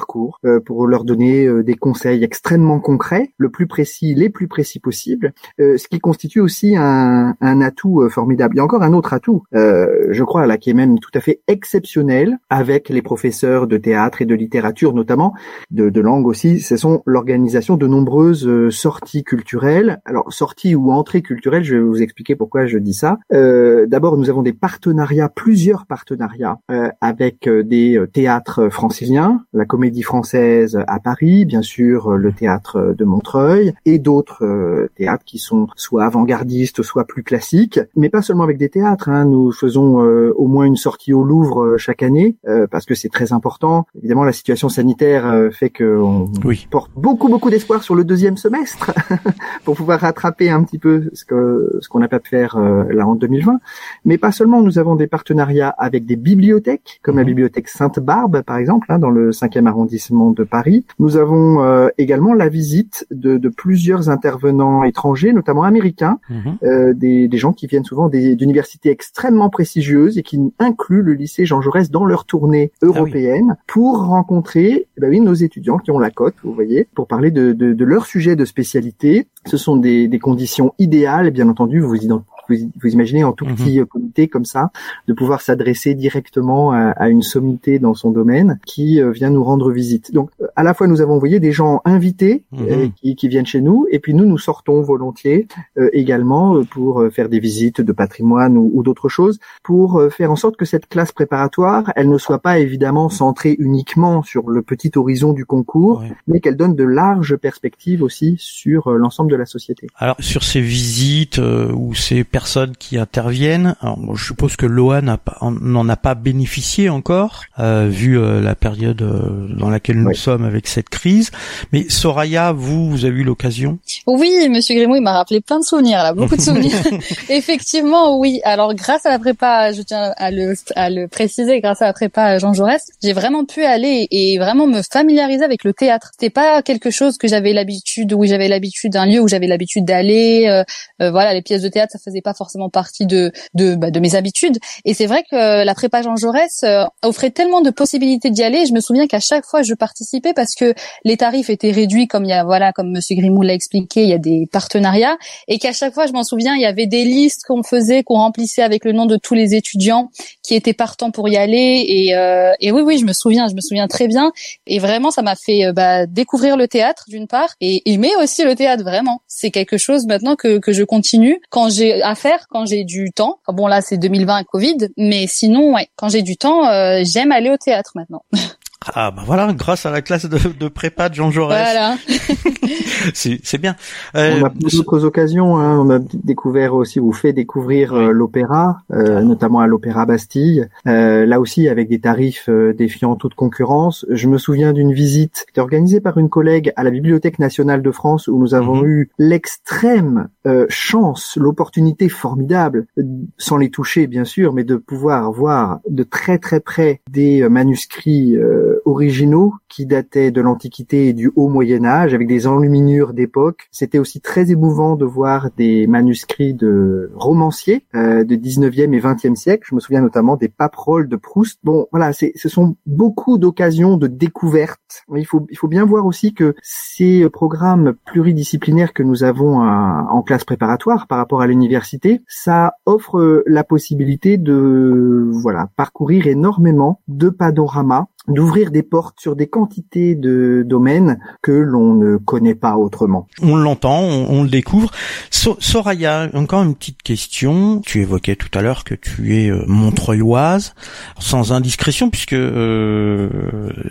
euh, pour leur donner euh, des conseils extrêmement concrets, le plus précis, les plus précis possibles, ce qui constitue aussi un, un atout formidable. Il y a encore un autre atout, je crois, là, qui est même tout à fait exceptionnel avec les professeurs de théâtre et de littérature notamment, de, de langue aussi, ce sont l'organisation de nombreuses sorties culturelles. Alors, sorties ou entrées culturelles, je vais vous expliquer pourquoi je dis ça. Euh, D'abord, nous avons des partenariats, plusieurs partenariats euh, avec euh, des euh, théâtres franciliens, la Comédie Française à Paris, bien sûr le théâtre de Montreuil, et d'autres théâtres qui sont soit avant-gardistes, soit plus classiques, mais pas seulement avec des théâtres. Hein. Nous faisons au moins une sortie au Louvre chaque année parce que c'est très important. Évidemment, la situation sanitaire fait qu'on oui. porte beaucoup beaucoup d'espoir sur le deuxième semestre pour pouvoir rattraper un petit peu ce que ce qu'on n'a pas pu faire euh, là en 2020. Mais pas seulement, nous avons des partenariats avec des bibliothèques, comme la mhm. bibliothèque Sainte-Barbe par exemple, hein, dans le 5e arrondissement de Paris. Nous avons euh, également la visite de, de, plusieurs intervenants étrangers, notamment américains, mhm. euh, des, des, gens qui viennent souvent d'universités extrêmement prestigieuses et qui incluent le lycée Jean Jaurès dans leur tournée ah européenne pour rencontrer eh ben oui, nos étudiants qui ont la cote, vous voyez, pour parler de, de, de leur sujet de spécialité. Ce sont des, des conditions idéales, bien entendu, vous vous, vous imaginez en tout Mhm. petit euh, comité comme ça, de pouvoir s'adresser directement à, à une sommité dans son domaine qui euh, vient nous rendre visite. Donc euh, à la fois nous avons envoyé des gens invités euh, Mhm. qui, qui viennent chez nous, et puis nous nous sortons volontiers euh, également pour faire des visites de patrimoine ou, ou d'autres choses, pour faire en sorte que cette classe préparatoire, elle ne soit pas évidemment centrée uniquement sur le petit horizon du concours, mais qu'elle donne de larges perspectives aussi sur l'ensemble de la société. Alors sur ces visites euh, ou ces personnes qui interviennent, alors, bon, je suppose que l'OA n'en a pas bénéficié encore, euh, vu euh, la période euh, dans laquelle nous Oui. sommes avec cette crise. Mais Soraya, vous, vous avez eu l'occasion? Oui, Monsieur Grimaud, il m'a rappelé plein de souvenirs, là, beaucoup de souvenirs. Effectivement, oui. Alors, grâce à la prépa, je tiens à le, à le préciser, grâce à la prépa Jean Jaurès, j'ai vraiment pu aller et vraiment me familiariser avec le théâtre. C'était pas quelque chose que j'avais l'habitude, où j'avais l'habitude d'un lieu où j'avais l'habitude d'aller. voilà, les pièces de théâtre, ça faisait pas forcément partie de bah, de mes habitudes. Et c'est vrai que la prépa Jean Jaurès euh, offrait tellement de possibilités d'y aller. Je me souviens qu'à chaque fois, je participais parce que les tarifs étaient réduits, comme il y a voilà, comme Monsieur Grimou l'a expliqué, il y a des partenariats et qu'à chaque fois, je m'en souviens, il y avait des listes qu'on faisait, qu'on remplissait avec le nom de tous les étudiants qui étaient partants pour y aller. Et, euh, et oui, oui, je me souviens, je me souviens très bien. Et vraiment, ça m'a fait euh, bah, découvrir le théâtre d'une part et aimer aussi le théâtre. Vraiment, c'est quelque chose maintenant que que je continue quand j'ai faire, quand j'ai du temps. Bon là, c'est 2020 Covid, mais sinon, ouais, quand j'ai du temps, euh, j'aime aller au théâtre maintenant. Ah bah voilà, grâce à la classe de, de prépa de Jean Jaurès, Voilà. c'est c'est bien. Euh, On a d'autres occasions. Hein. On a découvert aussi, ou fait découvrir euh, l'opéra, euh, notamment à l'Opéra Bastille. Euh, là aussi, avec des tarifs euh, défiant toute concurrence. Je me souviens d'une visite organisée par une collègue à la Bibliothèque nationale de France, où nous avons Mhm. eu l'extrême euh, chance, l'opportunité formidable, euh, sans les toucher bien sûr, mais de pouvoir voir de très très près des euh, manuscrits euh, originaux qui dataient de l'Antiquité et du Haut Moyen Âge, avec des enluminures d'époque. C'était aussi très émouvant de voir des manuscrits de romanciers euh, de 19e et 20e siècle. Je me souviens notamment des paperoles de Proust. Bon, voilà, ce sont beaucoup d'occasions de découverte. Il faut, il faut bien voir aussi que ces programmes pluridisciplinaires que nous avons à- en classe préparatoire par rapport à l'université, ça offre la possibilité de, voilà, parcourir énormément de panoramas d'ouvrir des portes sur des quantités de domaines que l'on ne connaît pas autrement. on l'entend, on, le découvre. So- Soraya, encore une petite question. Tu évoquais tout à l'heure que tu es euh, montreuilloise, sans indiscrétion, puisque euh,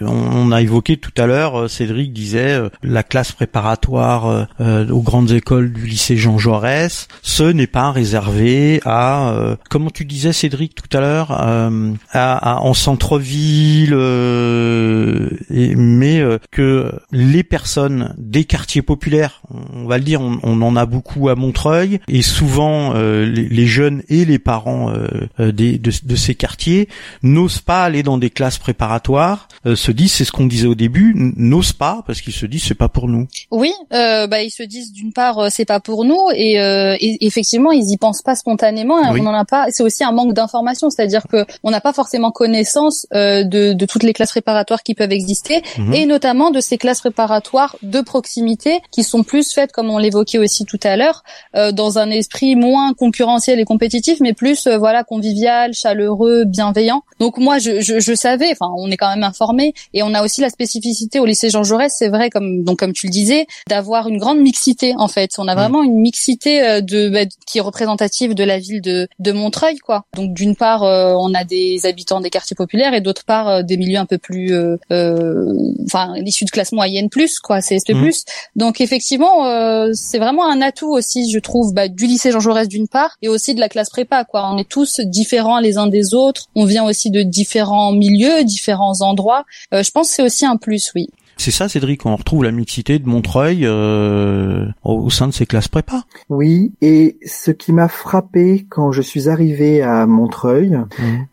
on, a évoqué tout à l'heure, euh, Cédric disait euh, la classe préparatoire aux grandes écoles du lycée Jean Jaurès, ce n'est pas réservé à, euh, comment tu disais Cédric tout à l'heure, à, à- en centre-ville, euh, et- mais euh, que les personnes des quartiers populaires, on va le dire, on, on en a beaucoup à Montreuil, et souvent euh, les, les jeunes et les parents des, de, de ces quartiers n'osent pas aller dans des classes préparatoires, se disent, c'est ce qu'on disait au début, n'osent pas parce qu'ils se disent c'est pas pour nous. Oui, bah ils se disent d'une part c'est pas pour nous et, et effectivement ils y pensent pas spontanément. Oui. On en a pas. C'est aussi un manque d'information, c'est-à-dire que on n'a pas forcément connaissance de, de toutes les classes préparatoires qui peuvent exister Mhm. et notamment de ces classes préparatoires de proximité qui sont plus faites, comme on l'évoquait aussi tout à l'heure, euh, dans un esprit moins concurrentiel et compétitif, mais plus euh, voilà convivial, chaleureux, bienveillant. Donc moi je, je, je savais, enfin on est quand même informé et on a aussi la spécificité au lycée Jean Jaurès, c'est vrai comme donc comme tu le disais, d'avoir une grande mixité en fait. On a Mm. vraiment une mixité euh, de bah, qui est représentative de la ville de de Montreuil quoi. Donc d'une part euh, on a des habitants des quartiers populaires et d'autre part euh, des milieux un peu plus euh, euh, enfin issus de classe moyenne plus quoi, CSP+. Mhm. Donc effectivement euh, c'est vraiment un atout aussi je trouve bah, du lycée Jean Jaurès d'une part et aussi de la classe prépa quoi. On est tous différents les uns des autres, on vient aussi de différents milieux, différents endroits. Euh, je pense que c'est aussi un plus oui. C'est ça, Cédric, on retrouve la mixité de Montreuil euh, au, sein de ces classes prépa. Oui, et ce qui m'a frappé quand je suis arrivé à Montreuil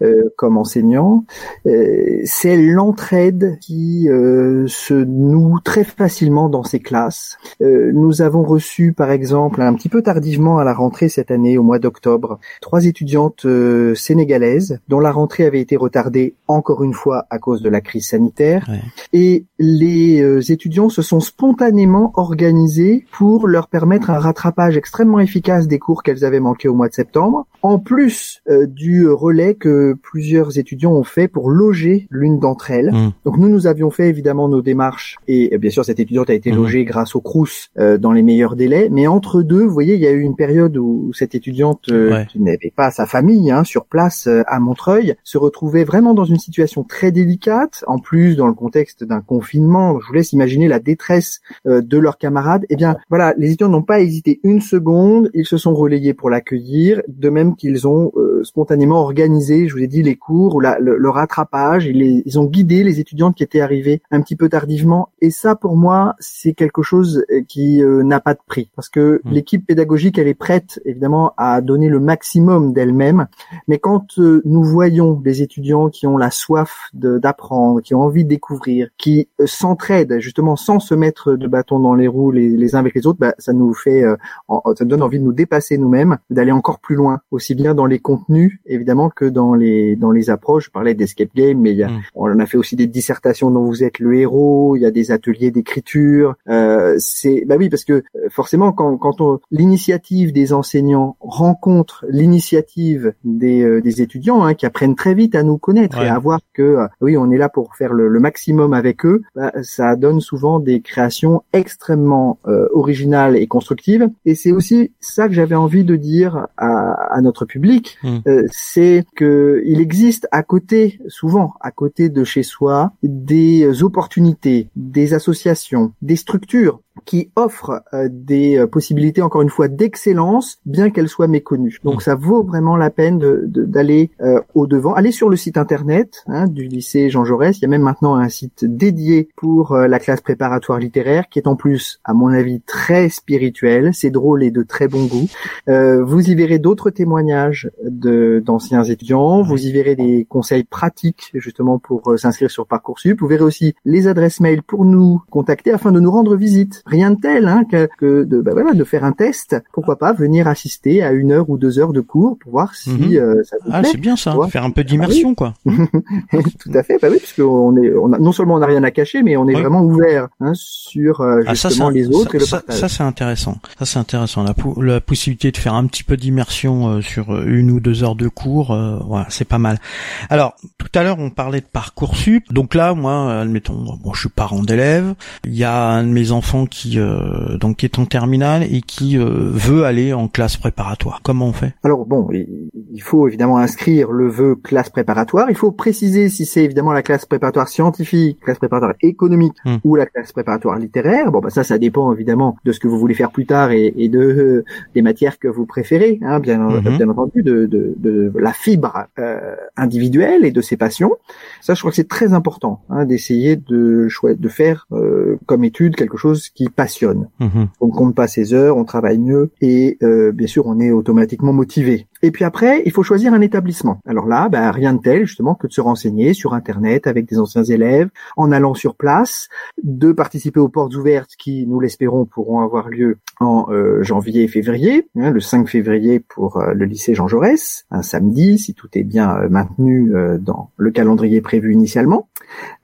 euh, comme enseignant, euh, c'est l'entraide qui euh, se noue très facilement dans ces classes. Euh, nous avons reçu, par exemple, un petit peu tardivement à la rentrée cette année, au mois d'octobre, trois étudiantes euh, sénégalaises dont la rentrée avait été retardée encore une fois à cause de la crise sanitaire. Ouais. Et les euh, étudiants se sont spontanément organisés pour leur permettre un rattrapage extrêmement efficace des cours qu'elles avaient manqués au mois de septembre, en plus euh, du relais que plusieurs étudiants ont fait pour loger l'une d'entre elles. Mmh. Donc nous, nous avions fait évidemment nos démarches et euh, bien sûr cette étudiante a été Mhm. logée grâce au Crous euh, dans les meilleurs délais. Mais entre deux, vous voyez, il y a eu une période où cette étudiante euh, Ouais. qui n'avait pas sa famille hein, sur place euh, à Montreuil se retrouvait vraiment dans une situation très délicate. En plus, dans le contexte d'un confinement, je vous laisse imaginer la détresse euh, de leurs camarades. Eh bien, voilà, les étudiants n'ont pas hésité une seconde. Ils se sont relayés pour l'accueillir, de même qu'ils ont euh, spontanément organisé, je vous ai dit, les cours ou la- le, le rattrapage. Ils, les- ils ont guidé les étudiantes qui étaient arrivées un petit peu tardivement. Et ça, pour moi, c'est quelque chose euh, qui euh, n'a pas de prix, parce que Mm. l'équipe pédagogique, elle est prête, évidemment, à donner le maximum d'elle-même. Mais quand euh, nous voyons des étudiants qui ont la soif d'apprendre, qui ont envie de découvrir, qui euh, s'entraident justement sans se mettre de bâton dans les roues les, les uns avec les autres, bah, ça nous fait, euh, en- ça nous donne envie de nous dépasser nous-mêmes, d'aller encore plus loin, aussi bien dans les contenus évidemment que dans les dans les approches. Je parlais d'escape game, mais il y a, Mm. on a fait aussi des dissertations dont vous êtes le héros. Il y a des ateliers d'écriture. Euh, c'est bah oui parce que euh, forcément quand quand on l'initiative des enseignants rencontre l'initiative des euh, des étudiants hein, qui apprennent très vite à nous connaître Ouais. et à voir que euh, oui on est là pour faire le, le maximum avec eux, bah, ça donne souvent des créations extrêmement euh, originales et constructives. Et c'est aussi ça que j'avais envie de dire à, à notre public, Mm. euh, c'est que il existe à côté, souvent à côté de chez soi, des opportunités, des associations, des structures qui offrent euh, des euh, possibilités, encore une fois, d'excellence, bien qu'elles soient méconnues. Donc Mm. ça vaut vraiment la peine de- de- d'aller euh, au devant. Allez sur le site internet hein, du lycée Jean Jaurès. Il y a même maintenant un site dédié pour euh, la classe préparatoire littéraire, qui est en plus, à mon avis, très spirituel. C'est drôle et de très bon goût. Euh, vous y verrez d'autres témoignages d'anciens étudiants. Vous y verrez des conseils pratiques justement pour euh, s'inscrire sur parcoursup. Vous verrez aussi les adresses mail pour nous contacter afin de nous rendre visite. Rien de tel hein, que, que de bah voilà de faire un test. Pourquoi pas venir assister à une heure ou deux heures de cours pour voir si Mhm. euh, ça vous Ah, plaît. c'est bien ça, faire un peu d'immersion, quoi. Tout à fait, bah oui, parce qu'on est, on a, non seulement on n'a rien à cacher, mais on est vraiment ouvert hein, sur euh, Ah, ça, justement les autres ça, et le partage. ça, c'est intéressant. Ça, c'est intéressant. La possibilité de faire un petit peu d'immersion euh, sur euh, une ou deux heures de cours, euh, voilà, c'est pas mal. Alors, tout à l'heure, on parlait de parcoursup. Donc là, moi, admettons, bon, je suis parent d'élèves. Il y a un de mes enfants qui, euh, donc, qui est en terminale et qui euh, veut aller en classe préparatoire. Comment on fait? Alors bon, il faut évidemment inscrire le vœu classe préparatoire. Il faut préciser si c'est évidemment la classe préparatoire scientifique, classe préparatoire économique Hmm. ou la classe préparatoire littéraire. Bon, bah ça, ça dépend évidemment de ce que vous voulez faire plus tard et, et de euh, des matières que vous préférez, hein, bien, Mhm. bien entendu, de, de, de la fibre euh, individuelle et de ses passions. Ça, je crois que c'est très important hein, d'essayer de de faire euh, comme étude quelque chose qui passionne Mhm. on ne compte pas ses heures, on travaille mieux et euh, bien sûr on est automatiquement motivé. Et puis après, il faut choisir un établissement. Alors là, bah, rien de tel justement que de se renseigner sur Internet avec des anciens élèves, en allant sur place, de participer aux portes ouvertes qui, nous l'espérons, pourront avoir lieu en euh, janvier et février, hein, le 5 février pour euh, le lycée Jean Jaurès, un samedi si tout est bien euh, maintenu dans le calendrier prévu initialement.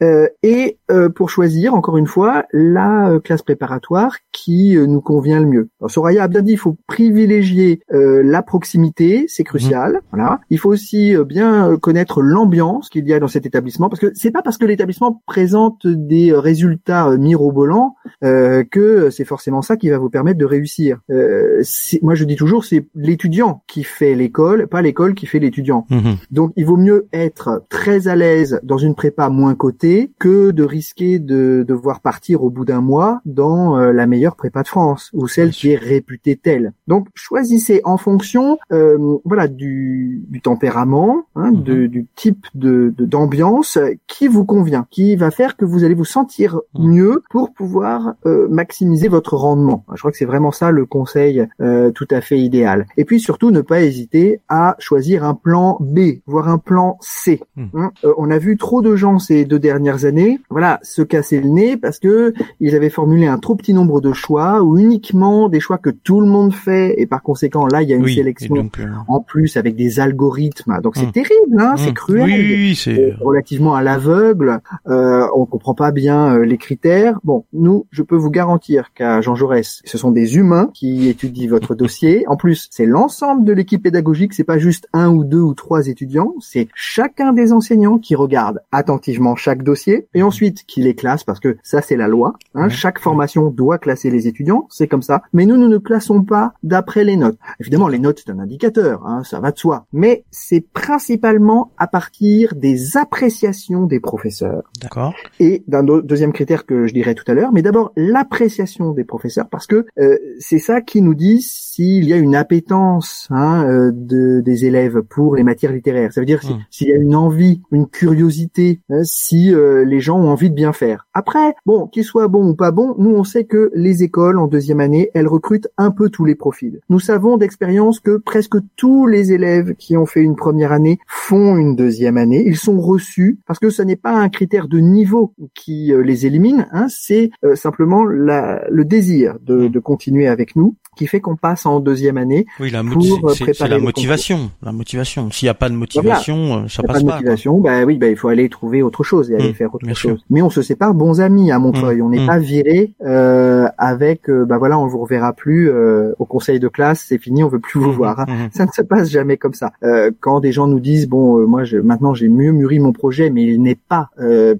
Et pour choisir, encore une fois, la classe préparatoire qui nous convient le mieux. Alors, Soraya a bien dit, il faut privilégier la proximité, c'est crucial. Voilà. Il faut aussi euh, bien euh, connaître l'ambiance qu'il y a dans cet établissement, parce que c'est pas parce que l'établissement présente des euh, résultats mirobolants euh, que c'est forcément ça qui va vous permettre de réussir. Euh, moi, je dis toujours, c'est l'étudiant qui fait l'école, pas l'école qui fait l'étudiant. Mhm. Donc il vaut mieux être très à l'aise dans une prépa moins cotée que de risquer de devoir partir au bout d'un mois dans euh, la meilleure prépa de France ou celle qui est réputée telle. Donc choisissez en fonction euh, voilà du, du tempérament, hein, Mhm. de- du type de d'ambiance qui vous convient, qui va faire que vous allez vous sentir Mhm. mieux pour pouvoir euh, maximiser votre rendement. Je crois que c'est vraiment ça le conseil euh, tout à fait idéal. Et puis surtout ne pas hésiter à choisir un plan B, voire un plan C. Mhm. Hein, euh, on a vu trop de gens ces deux dernières années, voilà, se casser le nez parce que ils avaient formulé un trop petit nombre de choix ou uniquement des choix que tout le monde fait et par conséquent là il y a une Oui. Sélection donc, euh, en plus avec des algorithmes. Donc c'est terrible, hein, c'est cruel, oui, c'est relativement à l'aveugle. Euh, on comprend pas bien les critères. Bon, nous, je peux vous garantir qu'à Jean Jaurès, ce sont des humains qui étudient votre dossier. En plus, c'est l'ensemble de l'équipe pédagogique. C'est pas juste un ou deux ou trois étudiants. C'est chacun des enseignants qui regarde attentivement chaque dossier et ensuite qui les classe parce que ça c'est la loi. Hein. Chaque formation doit classer les étudiants, c'est comme ça. Mais nous, nous ne classons pas d'après les notes. Évidemment, les notes c'est un indicateur, hein, ça va de soi. Mais c'est principalement à partir des appréciations des professeurs. D'accord. Et d'un deuxième critère que je dirais tout à l'heure, mais d'abord l'appréciation des professeurs parce que euh, c'est ça qui nous dit s'il y a une appétence hein, euh, de, des élèves pour les matières littéraires. Ça veut dire hmm. s'il y a une envie, une curiosité, hein, si euh, les gens ont envie de bien faire. Après, bon, qu'il soit bon ou pas bon, nous on sait que les écoles en deuxième année, elles recrutent un peu tous les profils. Nous savons d'expérience que presque tous les élèves qui ont fait une première année font une deuxième année. Ils sont reçus parce que ce n'est pas un critère de niveau qui euh, les élimine, hein, c'est simplement la, le désir de, hmm. de continuer avec nous qui fait qu'on passe en deuxième année oui, la pour préparer la motivation. La motivation. S'il n'y a pas de motivation, euh, ça passe pas. motivation, bah oui, bah il faut aller trouver autre chose et aller mmh, faire autre chose. Mais on se sépare bons amis à Montreuil. Mmh, on n'est mmh. pas viré euh, avec, euh, bah voilà, on vous reverra plus euh, au conseil de classe, c'est fini, on veut plus vous voir. Hein. Ça ne se passe jamais comme ça. Euh, quand des gens nous disent, bon, moi, je, maintenant j'ai mieux mûri mon projet, mais il n'est pas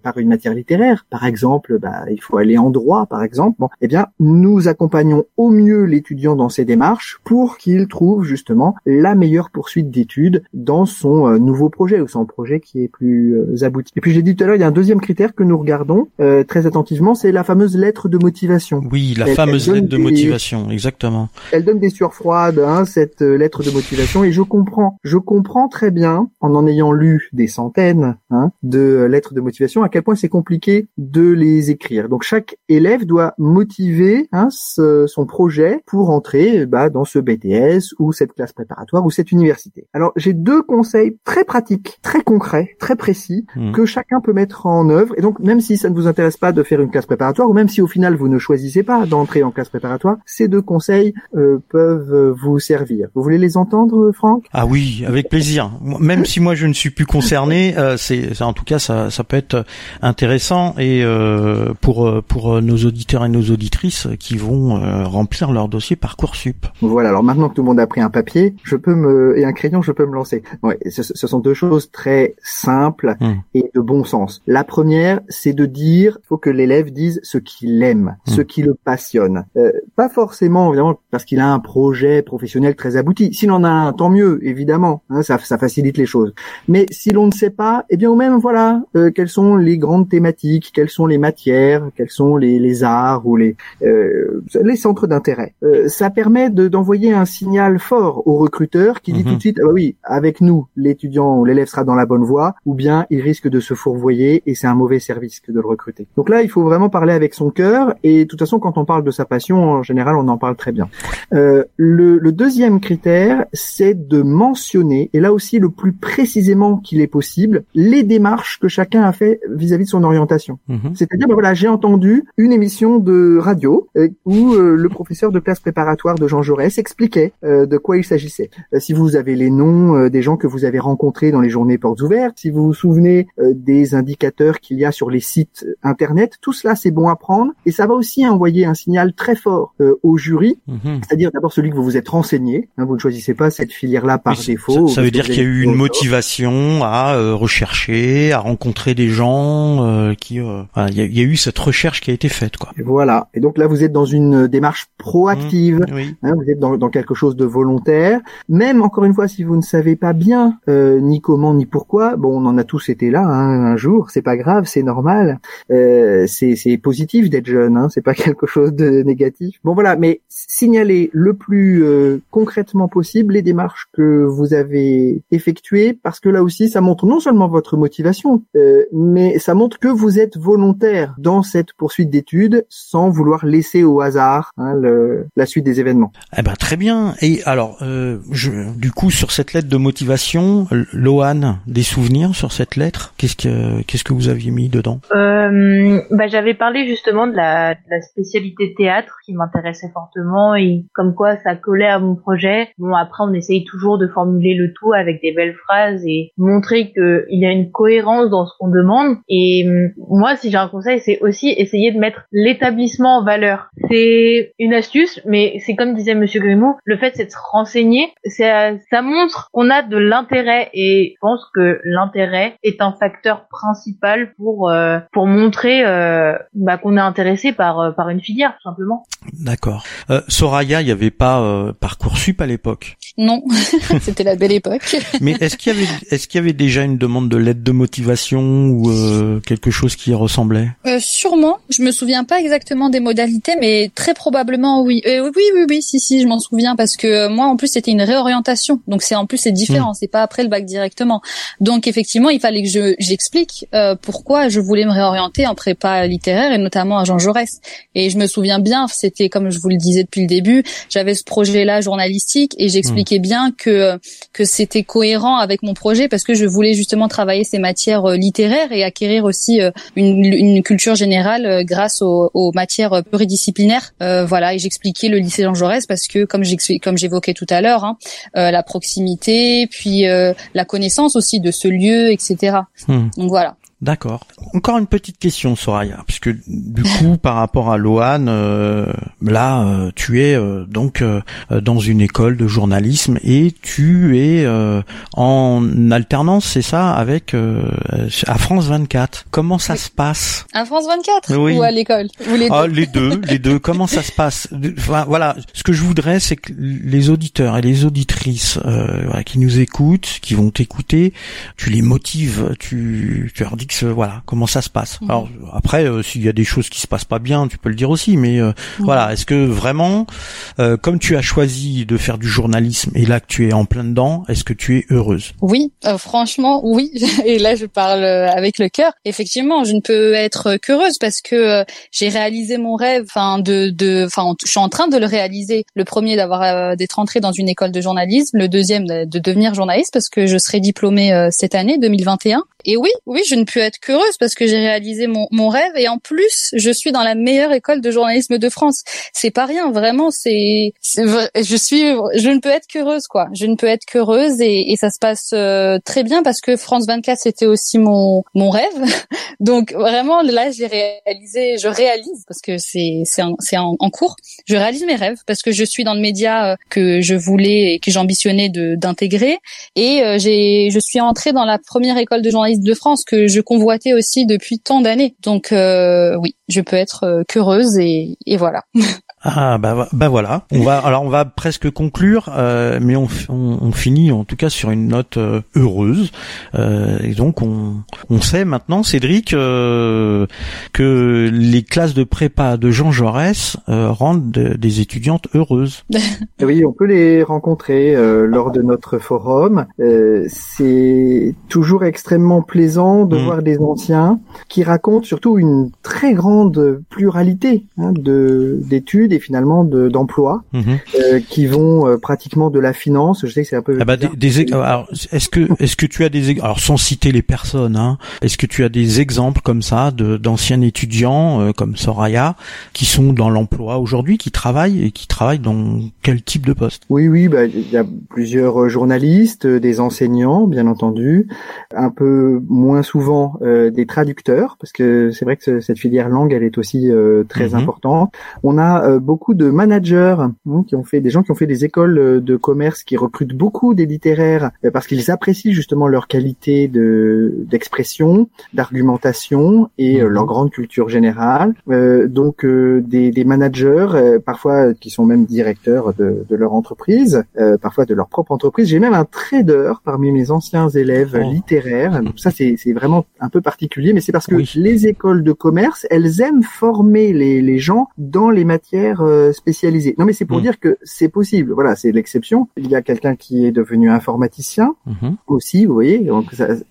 par une matière littéraire, par exemple, bah il faut aller en droit, par exemple. Bon, eh bien, nous accompagnons au mieux l'étudiant dans ses démarches pour qu'il trouve justement la meilleure poursuite d'études dans son euh, nouveau projet ou son projet qui est plus euh, abouti. Et puis j'ai dit tout à l'heure, il y a un deuxième critère que nous regardons euh, très attentivement, c'est la fameuse lettre de motivation. Oui, la fameuse lettre de motivation, exactement. Elle donne des sueurs froides, hein, cette lettre de motivation, et je comprends, je comprends très bien, en en ayant lu des centaines hein, de lettres de motivation, à quel point c'est compliqué de les écrire. Donc chaque élève doit motiver hein, son projet pour entrer bah, dans ce BTS ou cette classe préparatoire ou cette université. Alors j'ai deux conseils très pratiques, très concrets, très précis mmh. que chacun peut mettre en œuvre. Et donc même si ça ne vous intéresse pas de faire une classe préparatoire ou même si au final vous ne choisissez pas d'entrer en classe préparatoire, ces deux conseils euh, peuvent vous servir. Vous voulez les entendre, Franck? Ah oui, avec plaisir. Même si moi je ne suis plus concerné, euh, c'est en tout cas ça, ça peut être intéressant et euh, pour pour nos auditeurs et nos auditrices qui vont remplir leur dossier Parcoursup. Voilà. Alors maintenant que tout le monde a pris un papier, je peux me et un crayon, je peux me lancer. Ouais, ce, ce sont deux choses très simples hmm. et de bon sens. La première, c'est de dire, faut que l'élève dise ce qu'il aime, hmm. ce qui le passionne. Euh, pas forcément évidemment parce qu'il a un projet professionnel très abouti. S'il en a un, tant mieux, évidemment. Hein, ça, ça facilite les choses. Mais si l'on ne sait pas, eh bien, au même, voilà, euh, quelles sont les grandes thématiques, quelles sont les matières, quels sont les, les arts ou les euh, les centres d'intérêt. Euh, ça permet d'envoyer un signal fort au recruteur qui dit tout de mhm. suite, ah bah oui, avec nous, l'étudiant ou l'élève sera dans la bonne voie, ou bien il risque de se fourvoyer et c'est un mauvais service que de le recruter. Donc là, il faut vraiment parler avec son cœur et de toute façon, quand on parle de sa passion, en général, on en parle très bien. Euh, le, le, deuxième critère, c'est de mentionner, et là aussi le plus précisément qu'il est possible, les démarches que chacun a fait vis-à-vis de son orientation. Mhm. C'est-à-dire, ben voilà, j'ai entendu une émission de radio euh, où euh, le professeur de classe préparatoire de Jean Jaurès expliquait euh, de quoi il s'agissait. Si vous avez les noms des gens que vous avez rencontrés dans les journées portes ouvertes, si vous vous souvenez des indicateurs qu'il y a sur les sites internet, tout cela c'est bon à prendre et ça va aussi envoyer un signal très fort au jury, mhm. c'est-à-dire d'abord celui que vous vous êtes renseigné. Hein, vous ne choisissez pas cette filière-là par défaut. Ça, veut dire qu'il y a eu une motivation à rechercher, à rencontrer des gens qui, il y, a, eu cette recherche qui a été faite, quoi. voilà. Et donc là, vous êtes dans une démarche proactive Hein, vous êtes dans, quelque chose de volontaire. Même encore une fois, si vous ne savez pas bien euh, ni comment ni pourquoi, bon, on en a tous été là hein, un jour. C'est pas grave, c'est normal. Euh, c'est positif d'être jeune. Hein, c'est pas quelque chose de négatif. Bon voilà, mais signalez le plus euh, concrètement possible les démarches que vous avez effectuées, parce que là aussi, ça montre non seulement votre motivation, mais ça montre que vous êtes volontaire dans cette poursuite d'études, sans vouloir laisser au hasard hein, le, la suite des événements. Eh ben très bien. Et alors, euh, je, du coup, sur cette lettre de motivation, Lohan, des souvenirs sur cette lettre Qu'est-ce que qu'est-ce que vous aviez mis dedans? Euh, bah, j'avais parlé justement de la, de la spécialité théâtre qui m'intéressait fortement et comme quoi ça collait à mon projet. Bon, après, on essaye toujours de formuler le tout avec des belles phrases et montrer qu'il y a une cohérence dans ce qu'on demande. Et hum, moi, si j'ai un conseil, c'est aussi essayer de mettre l'établissement en valeur. C'est une astuce, mais c'est comme disait Monsieur Grimaud, le fait c'est de se renseigner, ça, ça montre qu'on a de l'intérêt et je pense que l'intérêt est un facteur principal pour euh, pour montrer euh, bah, qu'on est intéressé par euh, par une filière tout simplement. D'accord. Soraya, il n'y avait pas parcoursup à l'époque? Non, c'était la belle époque. Mais est-ce qu'il y avait est-ce qu'il y avait déjà une demande de lettre de motivation ou quelque chose qui y ressemblait? Sûrement. Je me souviens pas exactement des modalités, mais très probablement oui. oui, oui, oui, si, si, je m'en souviens parce que moi, en plus, c'était une réorientation. Donc c'est en plus c'est différent. Hmm. C'est pas après le bac directement. Donc effectivement, il fallait que je j'explique euh, pourquoi je voulais me réorienter en prépa littéraire et notamment à Jean Jaurès. Et je me souviens bien, c'était comme je vous le disais depuis le début, j'avais ce projet-là journalistique et j'expliquais bien que que c'était cohérent avec mon projet parce que je voulais justement travailler ces matières euh, littéraires et acquérir aussi euh, une, une culture générale grâce aux, aux matières pluridisciplinaires. voilà, et j'expliquais le lycée Jean Jaurès parce que comme comme j'évoquais tout à l'heure, hein, la proximité, puis la connaissance aussi de ce lieu, etc. Hmm. Donc voilà. D'accord. Encore une petite question, Soraya, puisque du coup, par rapport à Loane, euh, là, euh, tu es euh, donc dans une école de journalisme et tu es en alternance, c'est ça, avec à France 24. Comment ça se passe? À France 24 oui. ou à l'école les, ah, les deux, les deux. Comment ça se passe? Enfin, Voilà, ce que je voudrais, c'est que les auditeurs et les auditrices qui nous écoutent, qui vont t'écouter, tu les motives, tu, tu leur dis voilà comment ça se passe. Mhm. Alors après, euh, s'il y a des choses qui se passent pas bien, tu peux le dire aussi. Mais euh, voilà, est-ce que vraiment, euh, comme tu as choisi de faire du journalisme et là que tu es en plein dedans, est-ce que tu es heureuse? Oui, franchement, oui. et là, je parle avec le cœur. Effectivement, je ne peux être qu'heureuse parce que j'ai réalisé mon rêve. Enfin, de, de, enfin, je suis en train de le réaliser. Le premier, d'avoir d'être entré dans une école de journalisme. Le deuxième, de devenir journaliste parce que je serai diplômée cette année 2021. Et oui, oui, je ne peux être qu'heureuse parce que j'ai réalisé mon, mon rêve et en plus, je suis dans la meilleure école de journalisme de France. C'est pas rien, vraiment. C'est, je suis, je ne peux être qu'heureuse, quoi. Je ne peux être qu'heureuse et, et ça se passe euh, très bien parce que France 24 c'était aussi mon mon rêve. Donc vraiment là, j'ai réalisé, je réalise parce que c'est c'est c'est en, en, cours. Je réalise mes rêves parce que je suis dans le média euh, que je voulais et que j'ambitionnais de d'intégrer et euh, j'ai je suis entrée dans la première école de journalisme de France que je convoitais aussi depuis tant d'années. Donc euh, oui, je peux être euh, qu'heureuse et voilà. Ah bah, bah voilà. On va alors on va presque conclure, euh, mais on, on, finit en tout cas sur une note euh, heureuse. Euh, et donc on, on sait maintenant, Cédric, que les classes de prépa de Jean Jaurès rendent des étudiantes heureuses. oui, on peut les rencontrer lors de notre forum. C'est toujours extrêmement plaisant de mm. voir des anciens qui racontent surtout une très grande pluralité hein, de d'études et finalement d'emplois mhm. euh, qui vont euh, pratiquement de la finance. Je sais que c'est un peu. Ah bah, des, est-ce que est-ce que tu as des alors sans citer les personnes, hein, est-ce que tu as des exemples comme ça de d'anciens étudiants euh, comme Soraya qui sont dans l'emploi aujourd'hui, qui travaillent et qui travaillent dans quel type de poste? Oui, oui, bah il y a plusieurs journalistes, des enseignants, bien entendu, un peu moins souvent des traducteurs parce que c'est vrai que cette filière langue elle est aussi très mhm. importante. On a beaucoup de managers hein, qui ont fait des gens qui ont fait des écoles euh, de commerce qui recrutent beaucoup des littéraires euh, parce qu'ils apprécient justement leur qualité de d'expression, d'argumentation et euh, leur mhm. grande culture générale. donc des, des, managers parfois qui sont même directeurs de, de leur entreprise, parfois de leur propre entreprise. J'ai même un trader parmi mes anciens élèves oh. littéraires. Donc ça c'est vraiment un peu particulier, mais c'est parce que les écoles de commerce elles aiment former les, les gens dans les matières euh, spécialisé. Non, mais c'est pour mm. dire que c'est possible. Voilà, c'est l'exception. Il y a quelqu'un qui est devenu informaticien mm-hmm. aussi, vous voyez.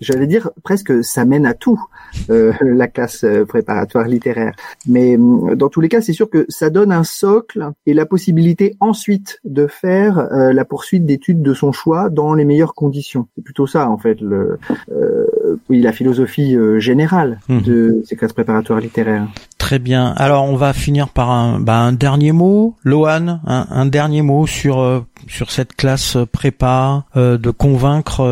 J'allais dire presque ça mène à tout euh, la classe euh, préparatoire littéraire. Mais mm, dans tous les cas, c'est sûr que ça donne un socle et la possibilité ensuite de faire la poursuite d'études de son choix dans les meilleures conditions. C'est plutôt ça en fait le oui la philosophie générale mm. de ces classes préparatoires littéraires. Très bien. Alors on va finir par un, bah, dernier mot, Lohan, un, dernier mot sur euh, sur cette classe prépa, de convaincre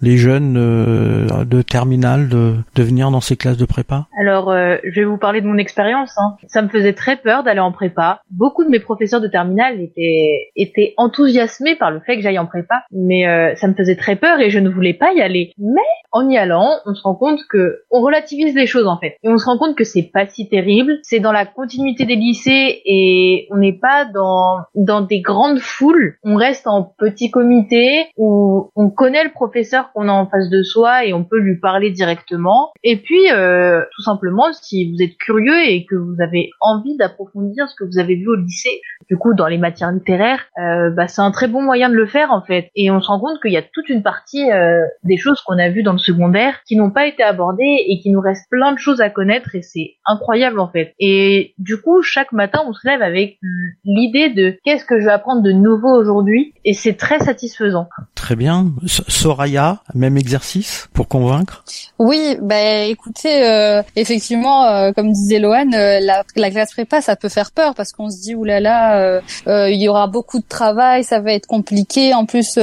les jeunes de terminale de, de venir dans ces classes de prépa? Alors, je vais vous parler de mon expérience. Hein. Ça me faisait très peur d'aller en prépa. Beaucoup de mes professeurs de terminale étaient, étaient enthousiasmés par le fait que j'aille en prépa, mais ça me faisait très peur et je ne voulais pas y aller. Mais en y allant, on se rend compte que on relativise les choses en fait, et on se rend compte que c'est pas si terrible. C'est dans la continuité des lycées et on n'est pas dans dans des grandes foules. On reste en petit comité où on connaît le professeur qu'on a en face de soi et on peut lui parler directement. Et puis euh, tout simplement, si vous êtes curieux et que vous avez envie d'approfondir ce que vous avez vu au lycée, du coup dans les matières littéraires, euh, bah, c'est un très bon moyen de le faire en fait. Et on se rend compte qu'il y a toute une partie euh, des choses qu'on a vues dans le secondaire qui n'ont pas été abordées et qui nous reste plein de choses à connaître et c'est incroyable en fait. Et du coup, chaque matin, on se lève avec l'idée de qu'est-ce que je vais apprendre de nouveau aujourd'hui et c'est très satisfaisant. Très bien. Soraya, même exercice pour convaincre? Oui, bah écoutez, euh, effectivement, euh, comme disait Loane, euh, la, la, classe prépa, ça peut faire peur parce qu'on se dit oulala, il y aura beaucoup de travail, ça va être compliqué. En plus,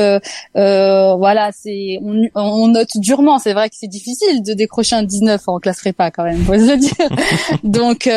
voilà, c'est on, on note durement. C'est vrai que c'est difficile de décrocher un 19 en classe prépa quand même, faut se le dire. Donc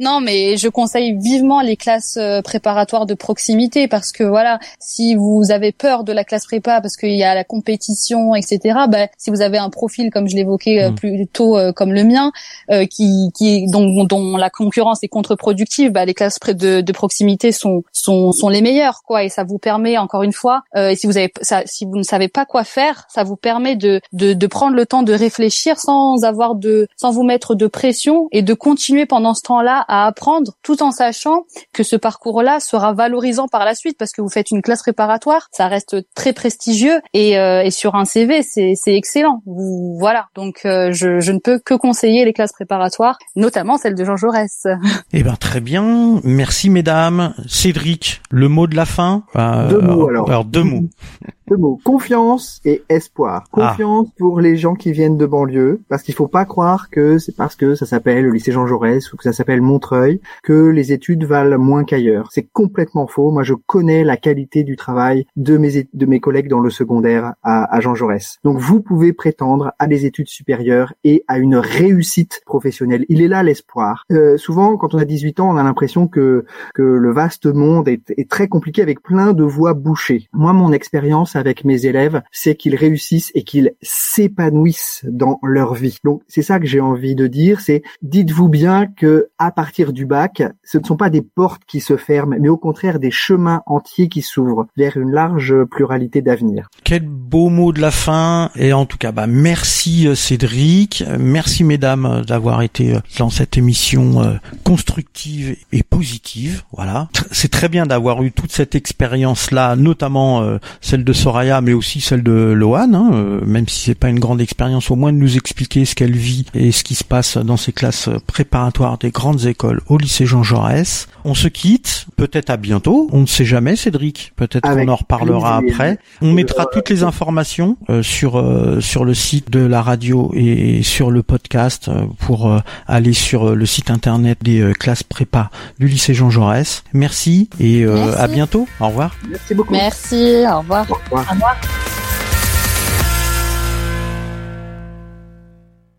non, mais je conseille vivement les classes préparatoires de proximité parce que voilà, si vous avez peur de la classe prépa parce qu'il y a la compétition, etc. Ben, si vous avez un profil comme je l'évoquais euh, mm. plus tôt euh, comme le mien, euh, qui, qui dont, dont la concurrence est contre-productive, ben, les classes de, de proximité sont, sont sont les meilleures quoi et ça vous permet encore une fois, et si vous avez ça, si vous ne savez pas quoi faire, ça vous permet de, de de prendre le temps de réfléchir sans avoir de sans vous mettre de pression et de continuer pendant ce temps-là à apprendre tout en sachant que ce parcours-là sera valorisant par la suite parce que vous faites une classe préparatoire, ça reste très prestigieux et, euh, et sur un CV c'est excellent. Vous, voilà, donc euh, je, je, ne peux que conseiller les classes préparatoires, notamment celle de Jean Jaurès. Eh ben très bien, merci mesdames. Cédric, le mot de la fin? Euh, deux mots alors. Alors deux mots. Deux mots, confiance et espoir. Ah. Confiance pour les gens qui viennent de banlieue, parce qu'il faut pas croire que c'est parce que ça s'appelle le lycée Jean Jaurès ou que ça s'appelle Montreuil que les études valent moins qu'ailleurs. C'est complètement faux. Moi, je connais la qualité du travail de mes de mes collègues dans le secondaire à, à Jean Jaurès. Donc, vous pouvez prétendre à des études supérieures et à une réussite professionnelle. Il est là l'espoir. Euh, souvent, quand on a 18 ans, on a l'impression que que le vaste monde est, est très compliqué avec plein de voies bouchées. Moi, mon expérience avec mes élèves, c'est qu'ils réussissent et qu'ils s'épanouissent dans leur vie. Donc c'est ça que j'ai envie de dire, c'est dites-vous bien que à partir du bac, ce ne sont pas des portes qui se ferment, mais au contraire des chemins entiers qui s'ouvrent vers une large pluralité d'avenir. Quel beau mot de la fin et en tout cas bah merci euh, Cédric, merci mesdames euh, d'avoir été euh, dans cette émission constructive et positive. Voilà, c'est très bien d'avoir eu toute cette expérience là, notamment celle de Soraya, mais aussi celle de Lohan, hein, euh, même si c'est pas une grande expérience, au moins de nous expliquer ce qu'elle vit et ce qui se passe dans ces classes préparatoires des grandes écoles au lycée Jean Jaurès. On se quitte, peut-être à bientôt, on ne sait jamais Cédric, peut-être qu'on en reparlera après. On mettra toutes les informations euh, sur euh, sur le site de la radio et sur le podcast pour aller sur le site internet des classes prépa du lycée Jean Jaurès. Merci et à bientôt. Au revoir. Merci beaucoup. Merci, au revoir. Au revoir.